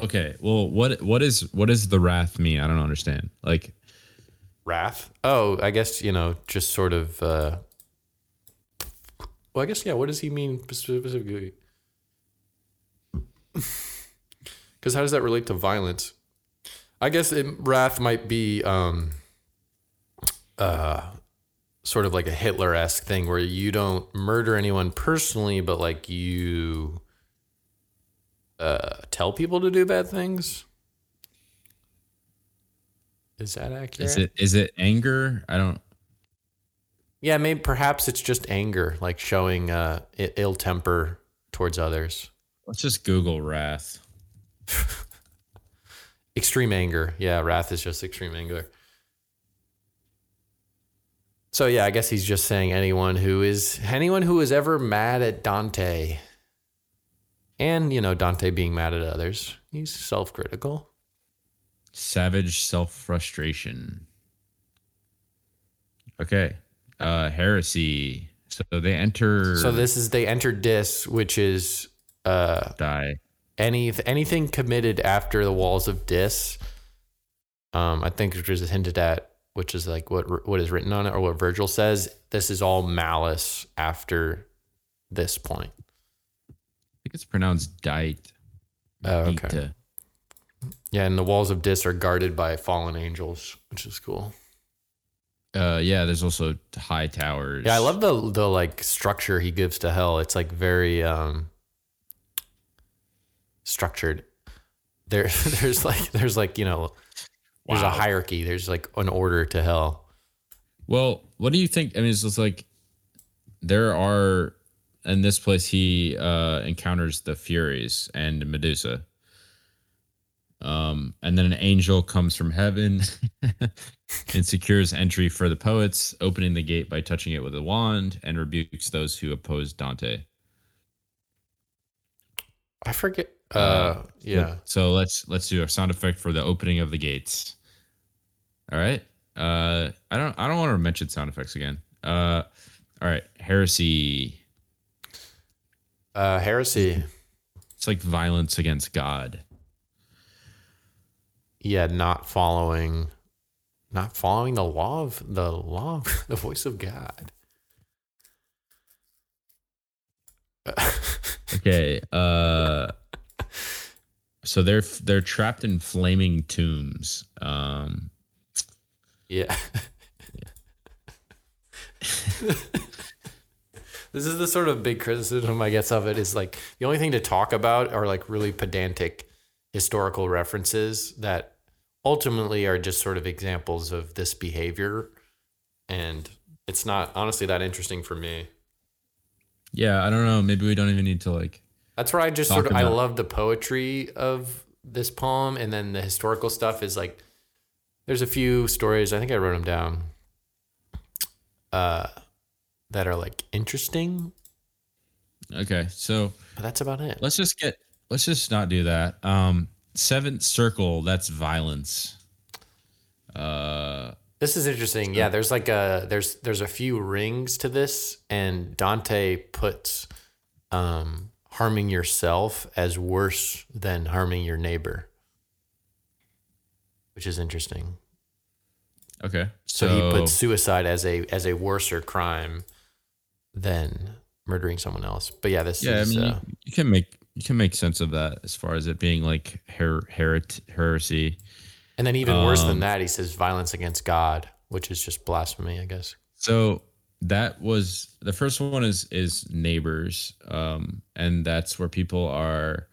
okay, well, what what is what is the wrath mean? I don't understand. Like, Wrath. Oh, I guess you know, just sort of. uh Well, I guess yeah. What does he mean specifically? Because how does that relate to violence? I guess it, wrath might be um, uh, sort of like a Hitler esque thing where you don't murder anyone personally, but like you uh, tell people to do bad things. Is that accurate? is it is it anger? I don't. Yeah, maybe perhaps it's just anger, like showing uh, ill temper towards others. Let's just Google wrath. Extreme anger. Yeah, wrath is just extreme anger. So yeah, I guess he's just saying anyone who is anyone who is ever mad at Dante, and you know Dante being mad at others, he's self-critical. Savage self frustration. Okay. Uh heresy. So they enter So this is they enter Dis, which is uh, die. any anything committed after the walls of Dis, um, I think which is hinted at, which is like what what is written on it or what Virgil says. This is all malice after this point. I think it's pronounced diet. Oh, okay. Dita. Yeah, and the walls of Dis are guarded by fallen angels, which is cool. Uh yeah, there's also high towers. Yeah, I love the the like structure he gives to hell. It's like very um structured. There there's like there's like, you know, there's a hierarchy. There's like an order to hell. Well, what do you think? I mean, it's just like there are in this place he uh encounters the Furies and Medusa. Um, and then an angel comes from heaven and secures entry for the poets, opening the gate by touching it with a wand and rebukes those who oppose Dante. I forget. Uh, yeah. So let's let's do a sound effect for the opening of the gates. All right. Uh, I don't I don't want to mention sound effects again. Uh, all right. Heresy. Uh, heresy. It's like violence against God. Yeah, not following, not following the law of the law, of the voice of God. Okay. Uh, so they're they're trapped in flaming tombs. Um, Yeah. this is the sort of big criticism I guess of it is like the only thing to talk about are like really pedantic historical references that ultimately are just sort of examples of this behavior. And it's not honestly that interesting for me. Yeah, I don't know. Maybe we don't even need to like. That's where I just sort of I love the poetry of this poem, and then the historical stuff is like there's a few stories I think I wrote them down uh, that are like interesting, Okay, so but that's about it. let's just get. Let's just not do that. Um, seventh circle. That's violence. Uh, This is interesting. Yeah, there's like a there's there's a few rings to this, and Dante puts um, harming yourself as worse than harming your neighbor, which is interesting. okay. So, So, he puts suicide as a as a worser crime than murdering someone else. But yeah, this yeah, I is mean, uh, you, you can make you can make sense of that as far as it being like her, herit, heresy. and then even worse than um, that, he says violence against God, which is just blasphemy, I guess. So that was the first one is is neighbors, um, and that's where people are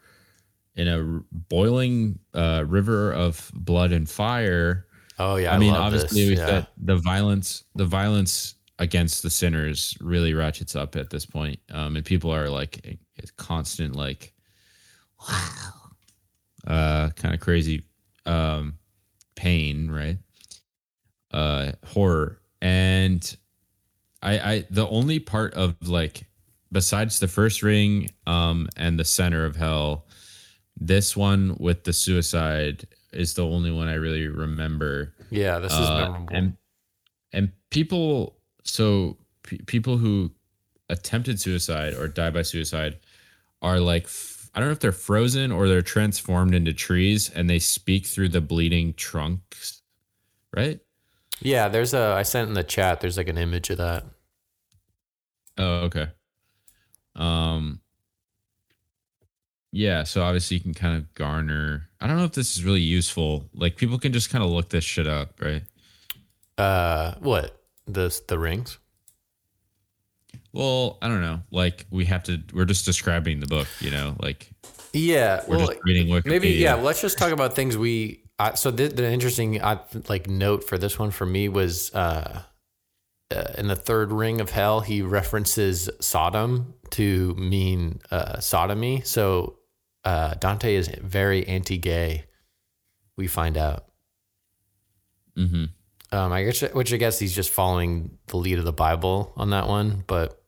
in a r- boiling uh, river of blood and fire. Oh yeah, I, mean, love obviously, yeah. the violence, the violence against the sinners really ratchets up at this point, um, and people are like a constant like, wow, uh, kind of crazy, um, pain, right? Uh, horror, and I, I, the only part of like, besides the first ring, um, and the center of hell, this one with the suicide is the only one I really remember. yeah, this is Uh, memorable. and and people so pe people who attempted suicide or die by suicide are like I don't know if they're frozen or they're transformed into trees and they speak through the bleeding trunks, right? yeah, there's a I sent in the chat. There's like an image of that. Oh, okay. Um yeah, so obviously you can kind of garner. I don't know if this is really useful. Like people can just kind of look this shit up, right? Uh, what the the rings? Well, I don't know. Like we have to. We're just describing the book, you know. Like Yeah, we're well, just reading Wikipedia. maybe yeah. Let's just talk about things we. Uh, so the, the interesting uh, like note for this one for me was uh, uh, in the third ring of hell. He references Sodom to mean uh, sodomy. So uh, Dante is very anti-gay. We find out. hmm Um, I guess, which I guess he's just following the lead of the Bible on that one, but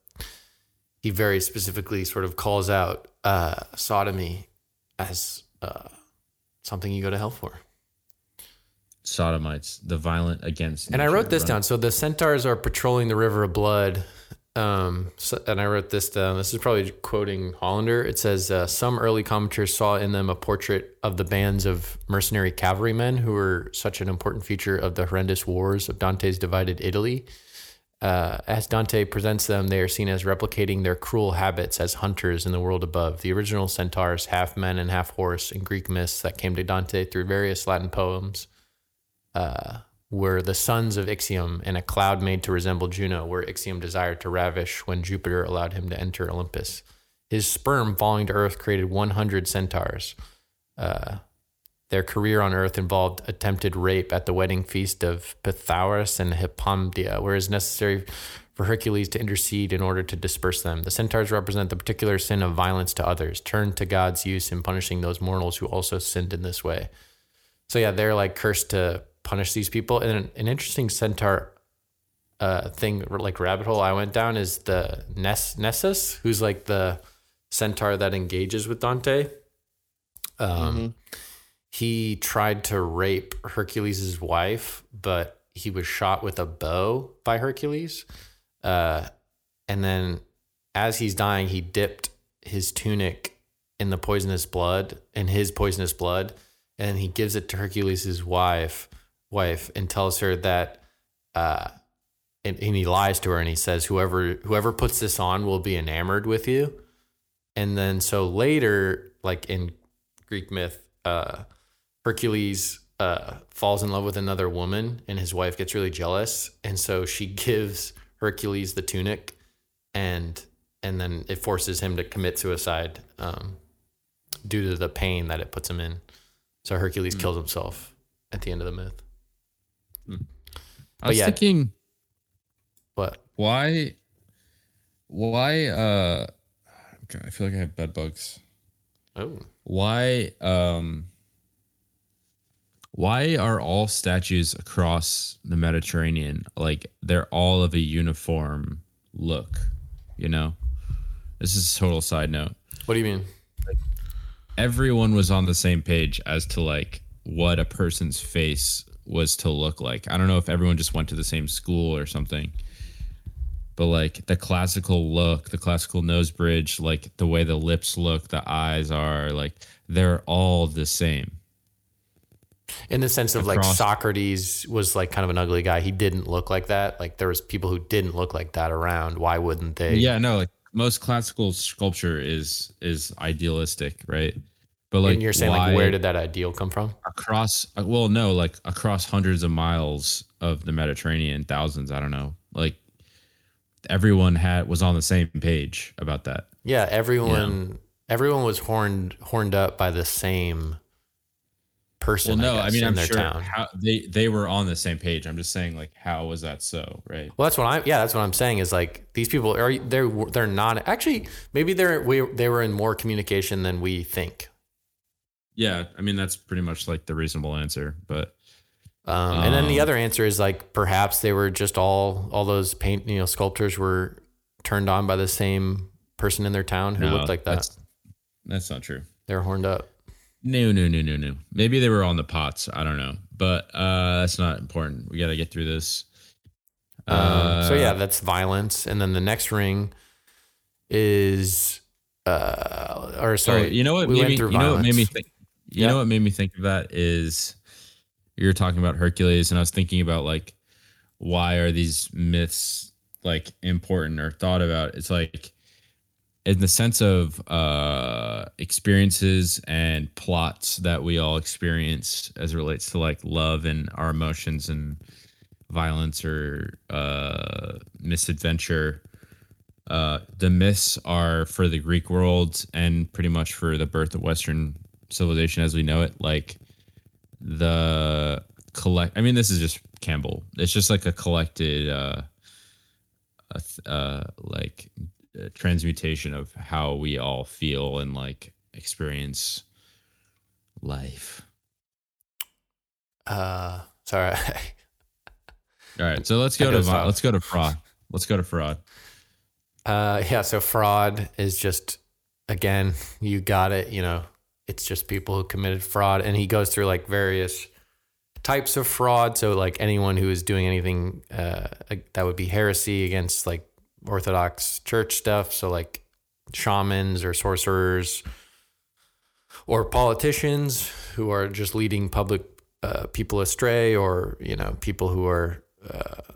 he very specifically sort of calls out uh, sodomy as uh, something you go to hell for. Sodomites, the violent against. And I wrote this down. So the centaurs are patrolling the river of blood. Um, so, and I wrote this down. This is probably quoting Hollander. It says uh, some early commentators saw in them a portrait of the bands of mercenary cavalrymen who were such an important feature of the horrendous wars of Dante's divided Italy. Uh, as Dante presents them, they are seen as replicating their cruel habits as hunters in the world above. The original centaurs, half men and half horse, in Greek myths that came to Dante through various Latin poems, uh, were the sons of Ixion and a cloud made to resemble Juno, where Ixion desired to ravish when Jupiter allowed him to enter Olympus. His sperm falling to earth created 100 centaurs. Uh, their career on earth involved attempted rape at the wedding feast of Pythagoras and Hippodamia, where it is necessary for Hercules to intercede in order to disperse them. The centaurs represent the particular sin of violence to others, turned to God's use in punishing those mortals who also sinned in this way. So yeah, they're like cursed to punish these people. And an, an interesting centaur uh, thing, like rabbit hole I went down, is the Ness, Nessus, who's like the centaur that engages with Dante. Um, He tried to rape Hercules' wife, but he was shot with a bow by Hercules. Uh, and then as he's dying, he dipped his tunic in the poisonous blood, in his poisonous blood, and he gives it to Hercules' wife, wife, and tells her that, uh, and, and he lies to her and he says, "Whoever whoever puts this on will be enamored with you." And then so later, like in Greek myth, uh, Hercules uh, falls in love with another woman, and his wife gets really jealous, and so she gives Hercules the tunic, and and then it forces him to commit suicide um, due to the pain that it puts him in. So Hercules kills himself at the end of the myth. I was yeah. thinking, What? why, why? uh God, I feel like I have bed bugs. Oh, Why, um, why are all statues across the Mediterranean like they're all of a uniform look? You know, this is a total side note. what do you mean? everyone was on the same page as to like what a person's face was to look like. I don't know if everyone just went to the same school or something. But like the classical look, the classical nose bridge, like the way the lips look, the eyes are like they're all the same. In the sense of like Socrates was like kind of an ugly guy. He didn't look like that. Like there was people who didn't look like that around. Why wouldn't they? Yeah, no, like most classical sculpture is is idealistic, right? But like and you're saying why- like where did that ideal come from? across uh, well no like across hundreds of miles of the mediterranean thousands i don't know like everyone had was on the same page about that Yeah, everyone everyone was horned horned up by the same well no i, guess, mean in i'm their sure town. how they they were on the same page i'm just saying like how was that so right Well, that's what I'm. Yeah, that's what I'm saying. Is like these people are they're they're not actually. Maybe they're we they were in more communication than we think. yeah i mean that's pretty much like the reasonable answer but Um, and then the Um, other answer is like perhaps they were just all all those paint you know sculptors were turned on by the same person in their town who no, looked like that. that's, that's not true They're horned up. No no no no no maybe they were on the pots. I don't know. But uh that's not important. We gotta get through this. Um, so Uh, yeah, that's violence. And then the next ring is uh or sorry, Oh, you know what we made went me, through you know what made me think you Yeah. know what made me think of that is you're talking about Hercules and I was thinking about like why are these myths like important or thought about? It's like in the sense of uh experiences and plots that we all experience as it relates to like love and our emotions and violence or uh misadventure uh, the myths are for the Greek world and pretty much for the birth of Western civilization as we know it. Like the collect, I mean, this is just Campbell. It's just like a collected, uh, uh, like transmutation of how we all feel and like experience life. uh sorry. All right, so let's go to vi- let's go to fraud. Let's go to fraud. Uh, yeah. So fraud is just again, you got it. You know, it's just people who committed fraud, and he goes through like various types of fraud. So like anyone who is doing anything uh, that would be heresy against like Orthodox Church stuff. So like shamans or sorcerers or politicians who are just leading public uh, people astray, or you know, people who are uh,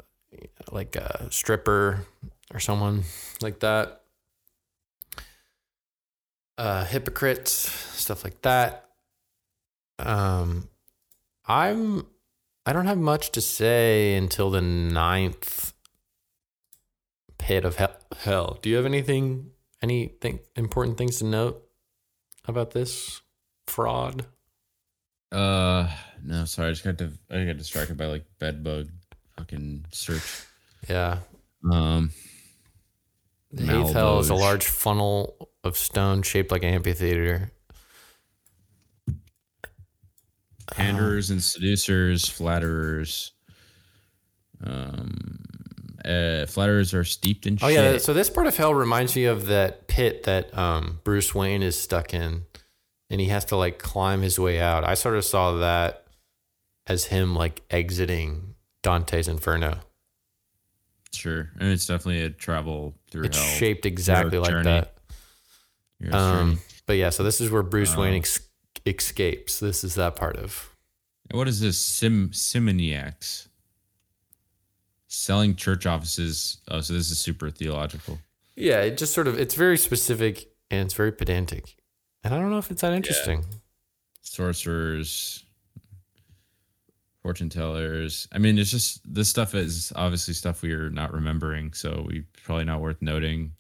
like a stripper or someone like that. Uh, hypocrites, stuff like that. Um, I'm I don't have much to say until the ninth pit of hell. Do you have anything, anything important things to note about this fraud? Uh, no, sorry, I just got to I got distracted by like bed bug fucking search. Yeah, Um, the eighth hell is a large funnel of stone shaped like an amphitheater. panderers and seducers, flatterers. Um, uh, flatterers are steeped in shit. Oh shit. yeah, so this part of hell reminds me of that pit that um, Bruce Wayne is stuck in, and he has to like climb his way out. I sort of saw that as him like exiting Dante's Inferno. sure, and it's definitely a travel through It's hell. shaped exactly like journey. that. Um, journey. but yeah, so this is where Bruce Wayne Um, ex- escapes. This is that part of. What is this? Sim simoniacs selling church offices. Oh, so this is super theological. Yeah, it just sort of it's very specific and it's very pedantic, and I don't know if it's that interesting. sorcerers, fortune tellers. I mean, it's just this stuff is obviously stuff we are not remembering, so we probably not worth noting.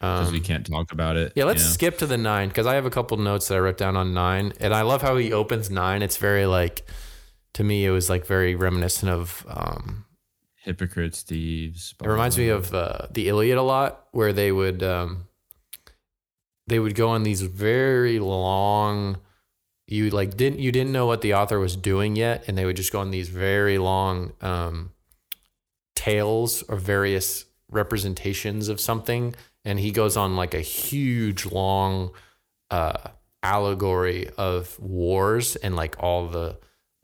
because we Um, can't talk about it. yeah, let's you know? skip to the nine because I have a couple notes that I wrote down on nine, and I love how he opens nine. It's very like, to me, it was like very reminiscent of. Um, hypocrites, thieves. it reminds me of uh, the Iliad a lot, where they would um, they would go on these very long. You like didn't you didn't know what the author was doing yet, and they would just go on these very long um, tales or various representations of something, and he goes on like a huge long uh, allegory of wars and like all the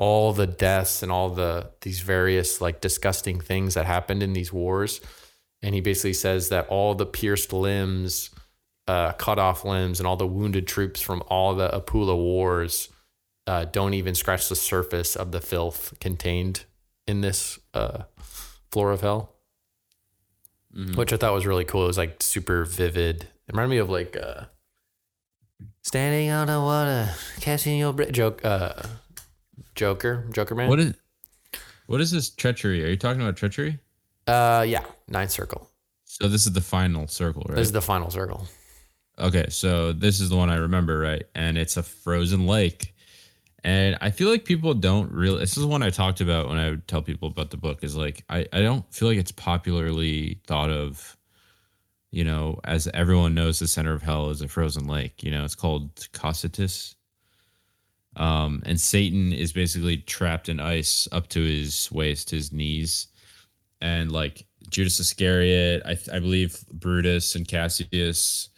all the deaths and all the these various like disgusting things that happened in these wars. And he basically says that all the pierced limbs uh, cut off limbs and all the wounded troops from all the Apulia wars uh, don't even scratch the surface of the filth contained in this uh, floor of hell. Mhm. which i thought was really cool. It was like super vivid. It reminded me of like uh, standing on the water catching your breath. Joke uh, joker joker man What is what is this treachery? Are you talking about treachery? uh yeah ninth circle So this is the final circle, right? this is the final circle Okay, so this is the one I remember, right? And it's a frozen lake. And I feel like people don't really this is the one I talked about when I would tell people about the book is like I, I don't feel like it's popularly thought of, you know, as everyone knows the center of hell is a frozen lake. You know, it's called Cocytus. Um, and Satan is basically trapped in ice up to his waist, his knees. And like Judas Iscariot, I, I believe Brutus and Cassius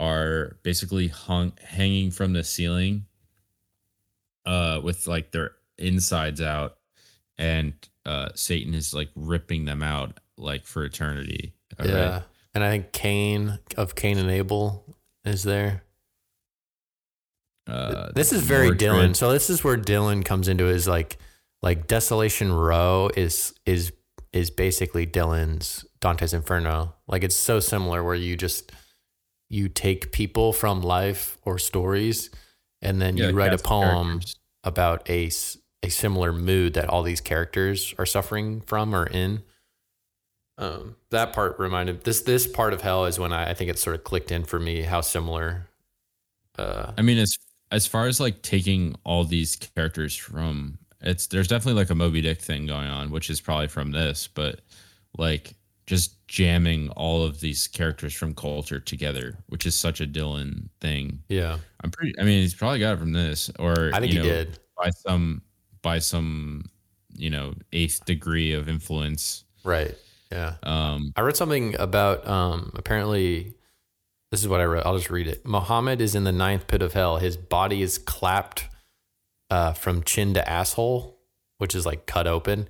are basically hung hanging from the ceiling uh with like their insides out and uh satan is like ripping them out like for eternity all right? yeah and i think cain of cain and abel is there uh this is very dylan so this is where dylan comes into his like like desolation row is is is basically dylan's dante's inferno like it's so similar where you just you take people from life or stories and then Yeah, you write a poem characters. about a similar mood that all these characters are suffering from or in. Um, that part reminded this this part of hell is when I, I think it sort of clicked in for me how similar. Uh, i mean as as far as like taking all these characters from it's there's definitely like a moby dick thing going on which is probably from this but like just jamming all of these characters from culture together which is such a dylan thing yeah, I'm pretty. I mean, he's probably got it from this, or I think you he did. by some by some you know eighth degree of influence. Right. Yeah. Um, I read something about um, apparently. This is what I wrote. I'll just read it. Muhammad is in the ninth pit of hell. His body is clapped uh, from chin to asshole, which is like cut open.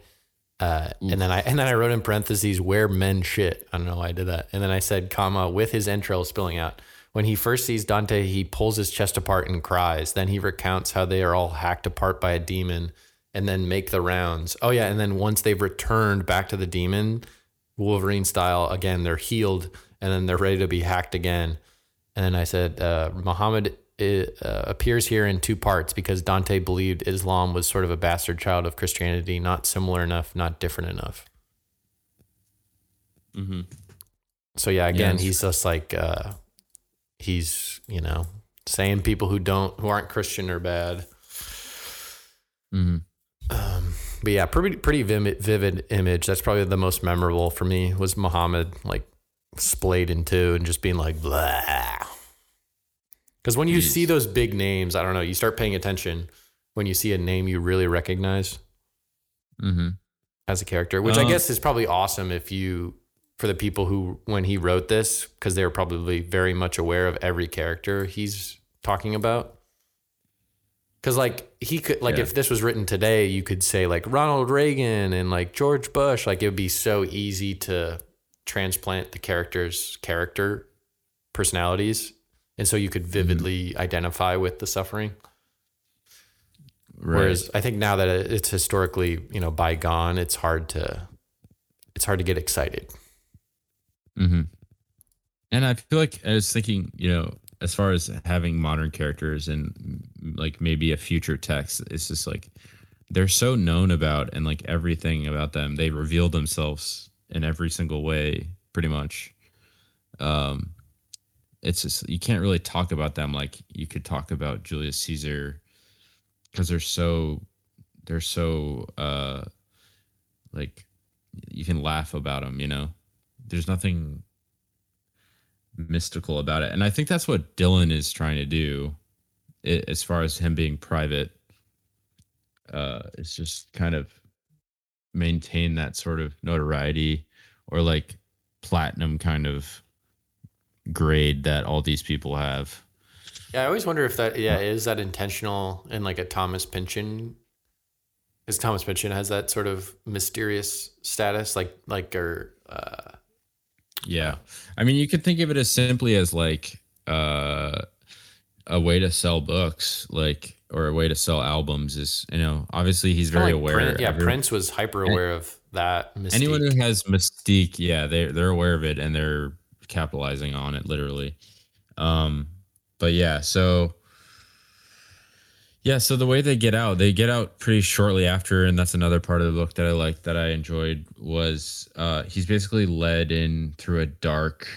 Uh, and then I and then I wrote in parentheses where men shit. I don't know why I did that. And then I said, comma, with his entrails spilling out. When he first sees Dante, he pulls his chest apart and cries. Then he recounts how they are all hacked apart by a demon and then make the rounds. Oh yeah, and then once they've returned back to the demon, Wolverine style, again, they're healed and then they're ready to be hacked again. And then I said, uh, Muhammad uh, appears here in two parts because Dante believed Islam was sort of a bastard child of Christianity, not similar enough, not different enough. mhm. So yeah, again, Yes. he's just like uh, he's you know saying people who don't who aren't Christian are bad. Mhm. Um, but yeah, pretty pretty vivid, vivid image. That's probably the most memorable for me was Muhammad like splayed in two and just being like blah. Because when you Jeez. see those big names, I don't know, you start paying attention when you see a name you really recognize Mhm. as a character, which I Um, guess is probably awesome if you for the people who when he wrote this because they were probably very much aware of every character he's talking about. Cause like he could like Yeah. if this was written today, you could say like Ronald Reagan and like George Bush. Like it would be so easy to transplant the characters' character personalities, and so you could vividly identify with the suffering. Right. Whereas I think now that it's historically you know bygone, it's hard to it's hard to get excited. hmm And I feel like I was thinking, you know, as far as having modern characters and like maybe a future text, it's just like they're so known about and like everything about them, they reveal themselves in every single way, pretty much. Um, it's just, you can't really talk about them like you could talk about Julius Caesar because they're so they're so uh like you can laugh about them, you know. There's nothing mystical about it, and I think that's what Dylan is trying to do, i as far as him being private. Uh, it's just kind of maintain that sort of notoriety or like platinum kind of grade that all these people have. Yeah, I always wonder if that yeah is that intentional in like a Thomas Pynchon. Because Thomas Pynchon has that sort of mysterious status, like like or uh, Yeah. I mean, you could think of it as simply as like uh, a way to sell books, like, or a way to sell albums is, you know, obviously he's very like aware. Prin- yeah, Prince was hyper aware of that. Mystique. Anyone who has mystique, yeah, they're, they're aware of it and they're capitalizing on it literally. Um, but yeah, so yeah, so the way they get out, they get out pretty shortly after, and that's another part of the book that I liked that I enjoyed was uh, he's basically led in through a dark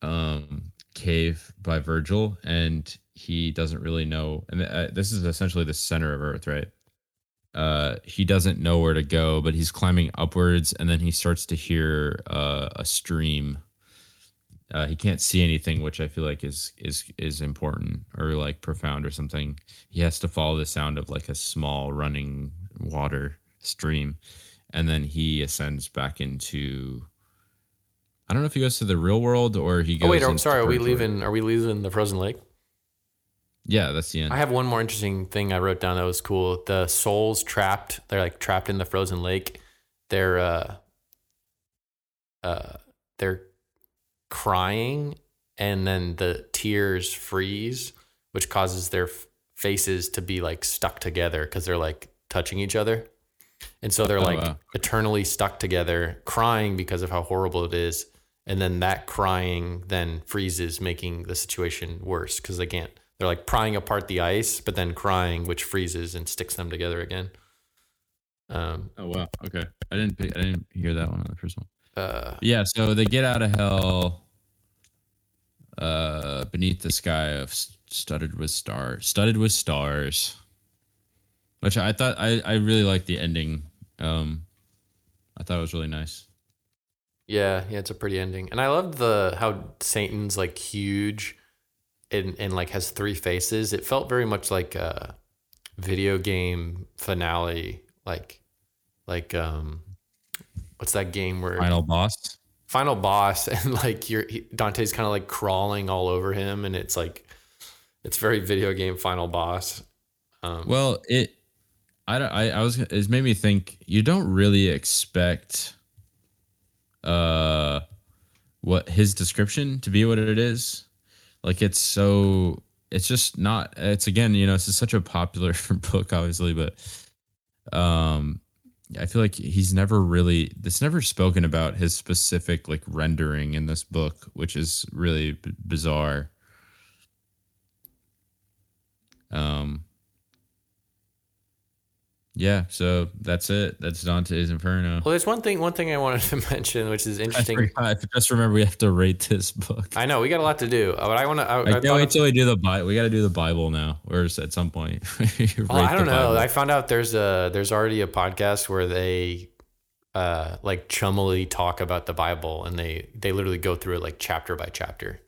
um, cave by Virgil, and he doesn't really know. And uh, this is essentially the center of Earth, right? Uh, he doesn't know where to go, but he's climbing upwards, and then he starts to hear uh, a stream uh, he can't see anything, which I feel like is is is important or like profound or something. He has to follow the sound of like a small running water stream, and then he ascends back into. I don't know if he goes to the real world or he goes. Oh wait, I'm sorry. Are we leaving? Are we leaving the frozen lake? Yeah, that's the end. I have one more interesting thing I wrote down that was cool. The souls trapped. They're like trapped in the frozen lake. They're uh, uh, they're crying, and then the tears freeze, which causes their f- faces to be like stuck together because they're like touching each other, and so they're Oh, like wow. eternally stuck together, crying because of how horrible it is. And then that crying then freezes, making the situation worse because they can't. They're like prying apart the ice, but then crying, which freezes and sticks them together again. Um, oh wow, okay. I didn't pick, I didn't hear that one on the first one. uh, Yeah, so they get out of hell uh beneath the sky of studded with stars studded with stars which i thought i i really liked the ending um i thought it was really nice yeah, yeah, it's a pretty ending, and I love the how Satan's like huge, and and like has three faces. It felt very much like a video game finale, like like um, what's that game where final boss final boss and like you're Dante's kind of like crawling all over him and it's like it's very video game final boss. Um, well it i don't i, I was it made me think you don't really expect uh what his description to be what it is like it's so it's just not it's again you know it's such a popular book obviously but um i feel like he's never really it's never spoken about his specific like rendering in this book which is really b- bizarre. Um yeah so that's it that's dante's inferno well, there's one thing one thing I wanted to mention which is interesting. I just remember we have to rate this book I know we got a lot to do, uh, but I want to. I, I I, can't wait till we do the Bible. We got to do the Bible now, or at some point. well, I don't know. I found out there's a there's already a podcast where they uh like chummily talk about the Bible and they they literally go through it like chapter by chapter.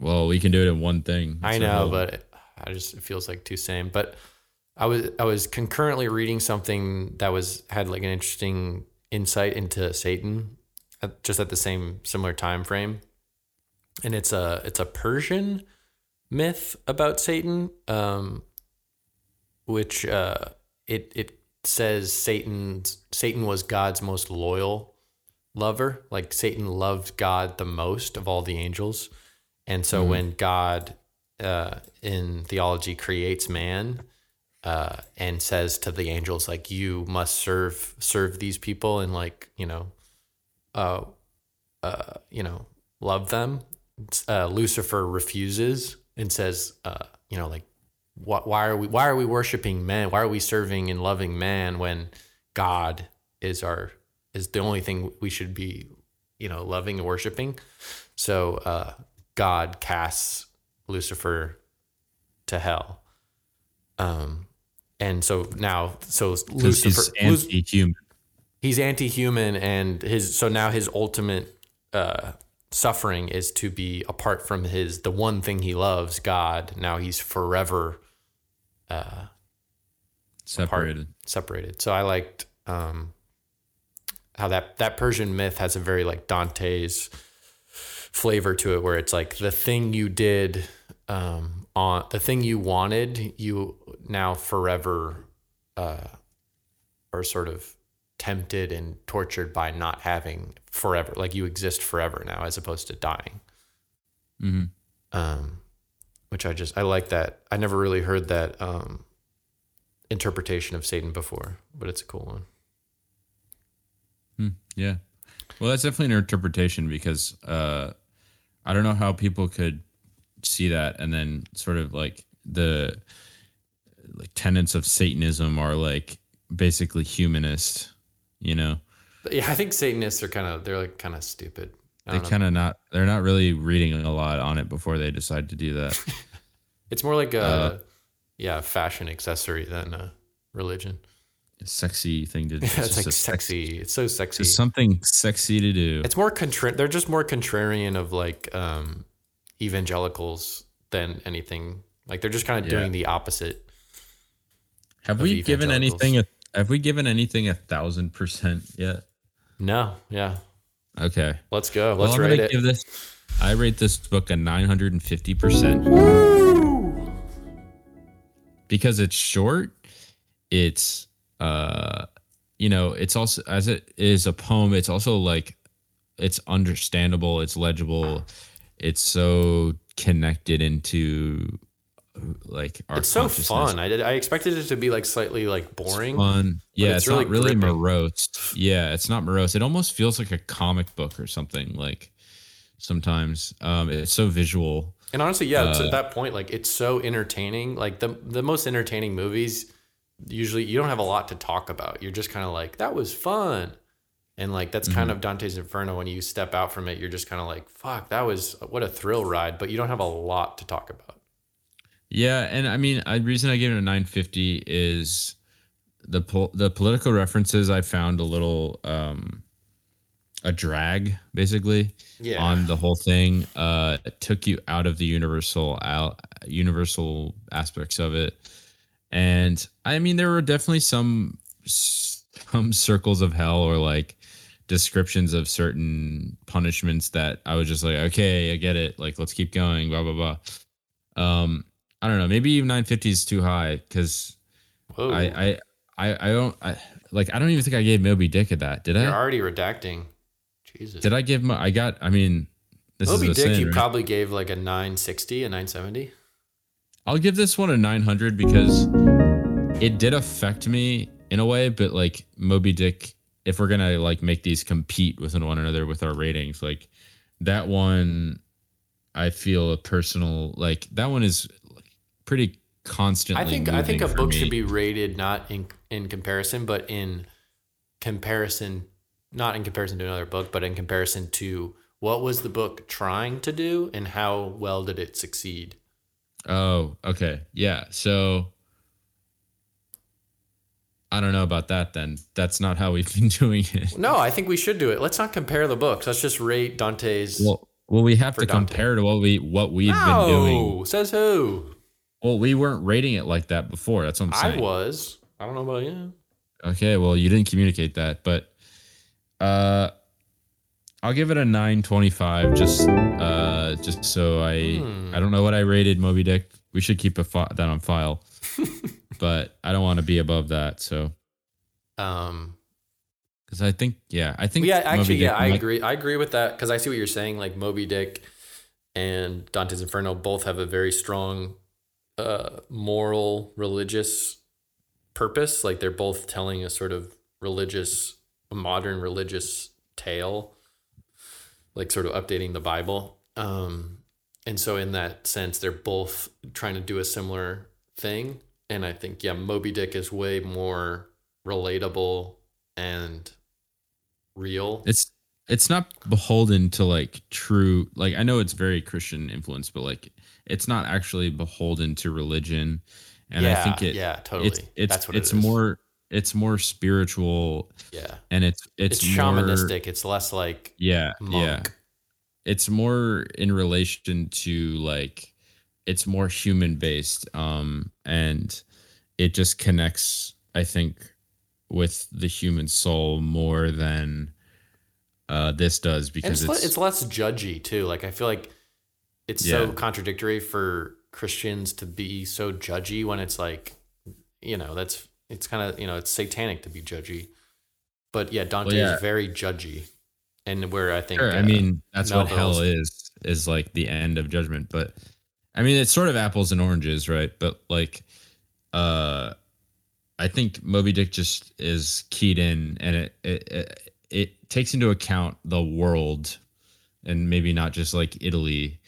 well, we can do it in one thing. I know, but I just it feels like too same. But I was I was concurrently reading something that was had like an interesting insight into Satan, at, just at the same similar time frame, and it's a it's a Persian myth about Satan, um, which uh, it it says Satan Satan was God's most loyal lover. Like Satan loved God the most of all the angels. And so when God uh, in theology creates man uh, and says to the angels, like, you must serve serve these people and like, you know, uh, uh, you know, love them. Uh, Lucifer refuses and says, uh, you know, like, wh- why are we why are we worshiping man? Why are we serving and loving man when God is our is the only thing we should be, you know, loving and worshiping? So uh, God casts Lucifer to hell. Um, and so now, so Lucifer, he's Luc- anti-human. he's anti-human and his so now his ultimate uh suffering is to be apart from his the one thing he loves god now he's forever separated. separated so i liked um how that that persian myth has a very like dante's flavor to it where it's like the thing you did um on the thing you wanted you now forever uh are sort of tempted and tortured by not having forever like you exist forever now as opposed to dying Mhm. um which i just i like that i never really heard that um interpretation of satan before but it's a cool one Hmm, yeah. Well, that's definitely an interpretation because uh, I don't know how people could see that and then sort of like the like tenets of Satanism are like basically humanist. You know, yeah i think satanists are kind of they're like kind of stupid they kind of not they're not really reading a lot on it before they decide to do that. it's more like a uh, yeah fashion accessory than a religion sexy thing to do. it's, just like a sexy it's so sexy Just something sexy to do. it's more contra- they're just more contrarian of like um evangelicals than anything like they're just kind of Yeah. doing the opposite have we given anything? A, have we given anything a thousand percent yet? no yeah Okay. let's go let's I'm rate it give this. I rate this book a 950 percent because it's short. It's uh, you know, it's also as it is a poem. It's also like it's understandable. It's legible. It's so connected into like our it's so fun i did i expected it to be like slightly like boring fun. Yeah, it's it's, really not really gripping. morose. Yeah, it's not morose. It almost feels like a comic book or something. Like sometimes, um, it's so visual. And honestly, yeah, Uh, to that point, like it's so entertaining. Like the the most entertaining movies, usually you don't have a lot to talk about. You're just kind of like, that was fun. And like that's kind Mm-hmm. of Dante's Inferno. When you step out from it, you're just kind of like, fuck, that was what a thrill ride. But you don't have a lot to talk about. Yeah, and I mean, I reason I gave it a 950 is the pol- the political references I found a little um a drag basically Yeah. on the whole thing. Uh, it took you out of the universal out universal aspects of it, and I mean, there were definitely some some circles of hell or like descriptions of certain punishments that I was just like, okay, I get it. Like, let's keep going. Blah blah blah. Um, I don't know. Maybe even 950 is too high because I, I I I don't I like I don't even think I gave Moby Dick at that. Did you're I? already redacting. Jesus. Did I give my? I got. I mean, this Moby is Dick, sin, you right? probably gave like a 960, a 970. I'll give this one a 900 because it did affect me in a way, but like Moby Dick, if we're gonna like make these compete with one another with our ratings, like that one, I feel a personal like that one is pretty constantly. I think I think a book me. should be rated not in in comparison, but in comparison, not in comparison to another book, but in comparison to what was the book trying to do and how well did it succeed. Oh, okay. Yeah. So I don't know about that then. That's not how we've been doing it. No, I think we should do it. Let's not compare the books. Let's just rate Dante's. Well, well, we have to Dante. compare to what we what we've been doing. no, says who? Well, we weren't rating it like that before. That's what I'm saying. I was. I don't know about you. Okay, well, you didn't communicate that, but uh I'll give it a 925 just uh just so I Hmm. I don't know what I rated Moby Dick. We should keep a fi- that on file. but I don't want to be above that, so Um, cuz I think yeah, I think yeah, actually, Dick yeah, I might- agree. I agree with that because I see what you're saying. Like Moby Dick and Dante's Inferno both have a very strong uh, moral, religious purpose. Like they're both telling a sort of religious, modern religious tale, like sort of updating the Bible. Um, and so, in that sense, they're both trying to do a similar thing. And I think, yeah, Moby Dick is way more relatable and real. It's it's not beholden to like true like I know it's very Christian influence, but like it's not actually beholden to religion. And I think it yeah, totally. it's it's That's what it it's more it's more spiritual Yeah. and it's it's, It's, more, shamanistic. It's less like Yeah, monk. yeah. It's more in relation to like it's more human based um and it just connects I think with the human soul more than uh this does because it's, it's, it's less judgy too. Like I feel like it's so contradictory for Christians to be so judgy when it's like, you know, that's it's kind of you know it's satanic to be judgy. But yeah, Dante yeah. is very judgy, and where I think Sure, I uh, mean that's what hell is is like the end of judgment but I mean it's sort of apples and oranges right but like uh I think Moby Dick just is keyed in and it it it, it takes into account the world and maybe not just like Italy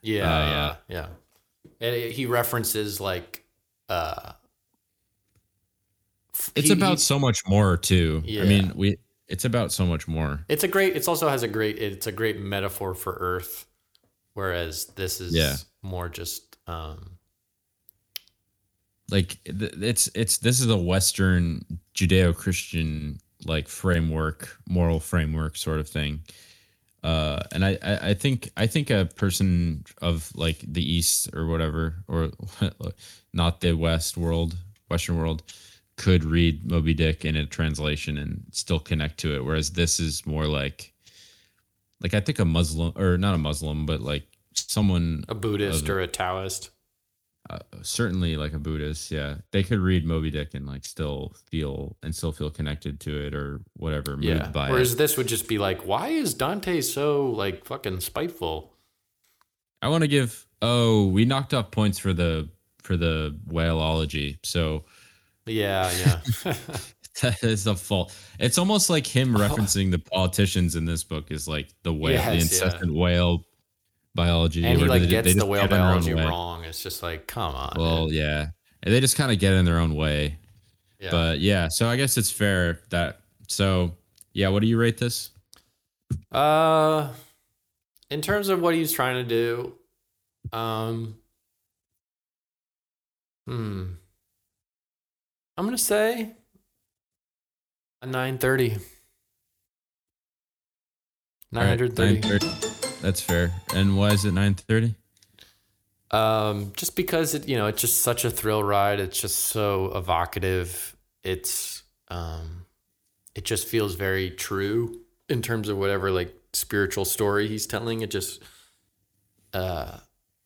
yeah, Uh, yeah. yeah. And it- he references like, uh, it's he- about he- so much more too Yeah. I mean we it's about so much more It's a great. It's also has a great. It's a great metaphor for Earth, whereas this is Yeah. more just. um like it's it's this is a western judeo-christian like framework moral framework sort of thing uh and I, I i think i think a person of like the east or whatever or not the west world western world could read moby dick in a translation and still connect to it whereas this is more like like i think a muslim or not a muslim but like someone A Buddhist Of- or a Taoist. uh, certainly like a Buddhist, yeah, they could read Moby Dick and like still feel and still feel connected to it or whatever, moved Yeah. by Whereas it. this would just be like, why is Dante so like fucking spiteful? I want to give. Oh, we knocked off points for the for the whaleology, so Yeah, yeah. that is a fault. It's almost like him referencing the politicians in this book is like the whale, the Yes, yeah. incessant whale biology, and he like they- gets they the whale get in their own biology wrong. It's just like, come on. Well, man. yeah, and they just kind of get in their own way. yeah. But yeah, so I guess it's fair that. So yeah, what do you rate this? Uh, in terms of what he's trying to do, um, hmm, I'm gonna say a nine thirty. All right, 930. 9:30. That's fair. And why is it nine thirty? Um, just because it, you know, it's just such a thrill ride. It's just so evocative. It's, um, it just feels very true in terms of whatever like spiritual story he's telling. It just, uh,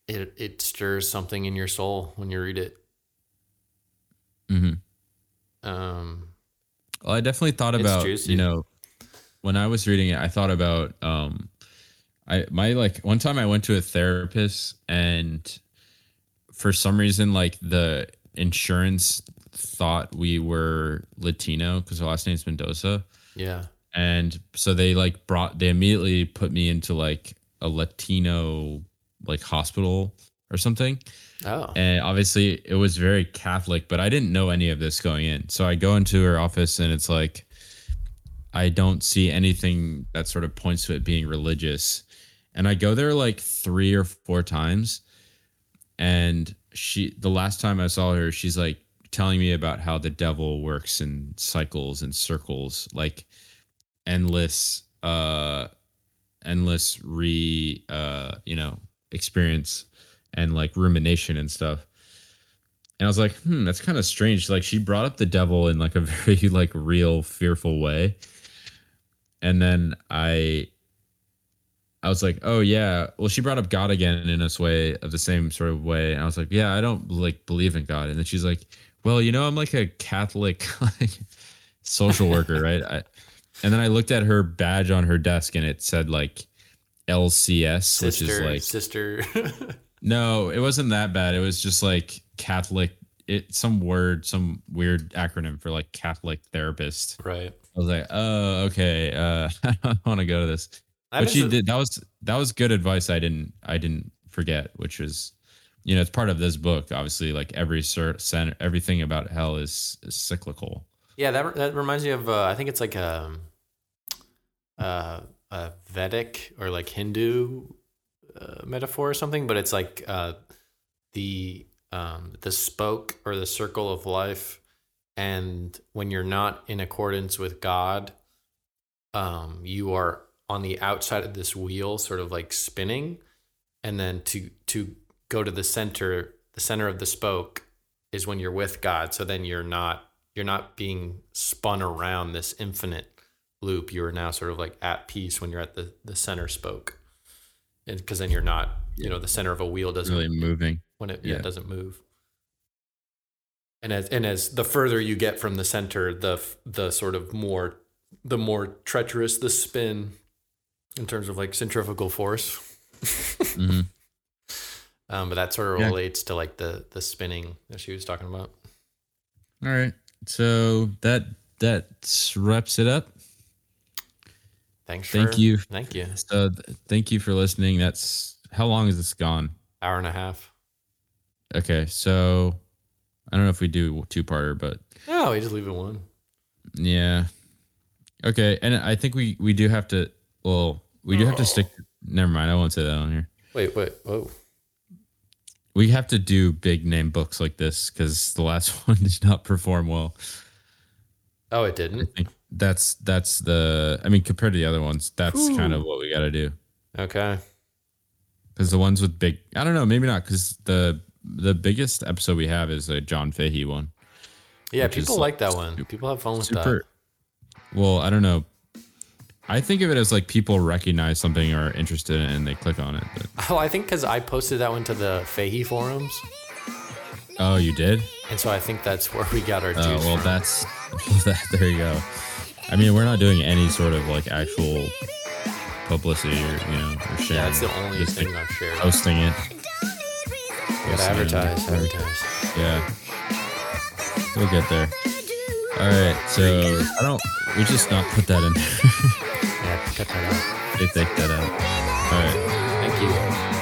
it it stirs something in your soul when you read it. Mm-hmm. Um, Well, I definitely thought about you know when I was reading it, I thought about um, I my like one time I went to a therapist and for some reason like the insurance thought we were Latino because our last name's Mendoza. yeah, and so they like brought they immediately put me into like a latino like hospital or something. Oh, and obviously it was very catholic but i didn't know any of this going in. So i go into her office and it's like i don't see anything that sort of points to it being religious. And i go there like three or four times. And she the last time i saw her she's like telling me about how the devil works in cycles and circles like endless uh endless re uh you know experience and like rumination and stuff. And i was like hmm that's kind of strange. Like she brought up the devil in like a very like real fearful way. And then i i was like oh yeah. Well she brought up god again in this way of the same sort of way. And i was like yeah i don't like believe in god. And then she's like well you know i'm like a catholic like social worker right? I, and then i looked at her badge on her desk and it said like lcs which is like sister. no, it wasn't that bad. It was just like Catholic. It some word, some weird acronym for like Catholic therapist. right. I was like, oh, okay. Uh, I don't want to go to this. That but she a- did. That was that was good advice. I didn't I didn't forget, which was, you know, it's part of this book. Obviously, like every center, everything about hell is, is cyclical. Yeah, that that reminds me of uh, I think it's like a uh, a Vedic or like Hindu uh, metaphor or something, but it's like uh, the um, the spoke or the circle of life, and when you're not in accordance with God, um, you are on the outside of this wheel, sort of like spinning, and then to to go to the center, the center of the spoke is when you're with God. So then you're not you're not being spun around this infinite loop. You are now sort of like at peace when you're at the the center spoke, because then you're not you know the center of a wheel doesn't Really moving. when it, yeah. It doesn't move. And as and as the further you get from the center, the the sort of more the more treacherous the spin in terms of like centrifugal force. hmm Um, but that sort of Yeah. relates to like the the spinning that she was talking about. All right. So that that wraps it up. Thanks. For, Thank you. Thank you. So th- thank you for listening. That's how long is this gone? Hour and a half. Okay, so I don't know if we do two parter, but No, we just leave it one. yeah. Okay, and I think we we do have to. Well, we do have to stick. Never mind. I won't say that on here. Wait, wait, whoa. We have to do big name books like this because the last one did not perform well. Oh, it didn't. That's that's the. I mean, compared to the other ones, that's kind of what we got to do. Okay. Because the ones with big, I don't know, maybe not. Because the the biggest episode we have is a John Fahey one. Yeah, people like, that one. super- People have fun with Super. Well, I don't know. I think of it as like people recognize something or are interested in it and they click on it. But. Oh, I think because I posted that one to the Fahey forums, oh, you did? and so I think that's where we got our Oh, juice well, from. that's that. There you go. I mean, we're not doing any sort of like actual publicity or you know or sharing. yeah, that's the only Just, thing I've shared. posting it. Gotta advertise, advertise. Yeah, we'll get there. All right, so I don't. We just not put that in. Yeah, cut that out. they take that out. All right. Thank you.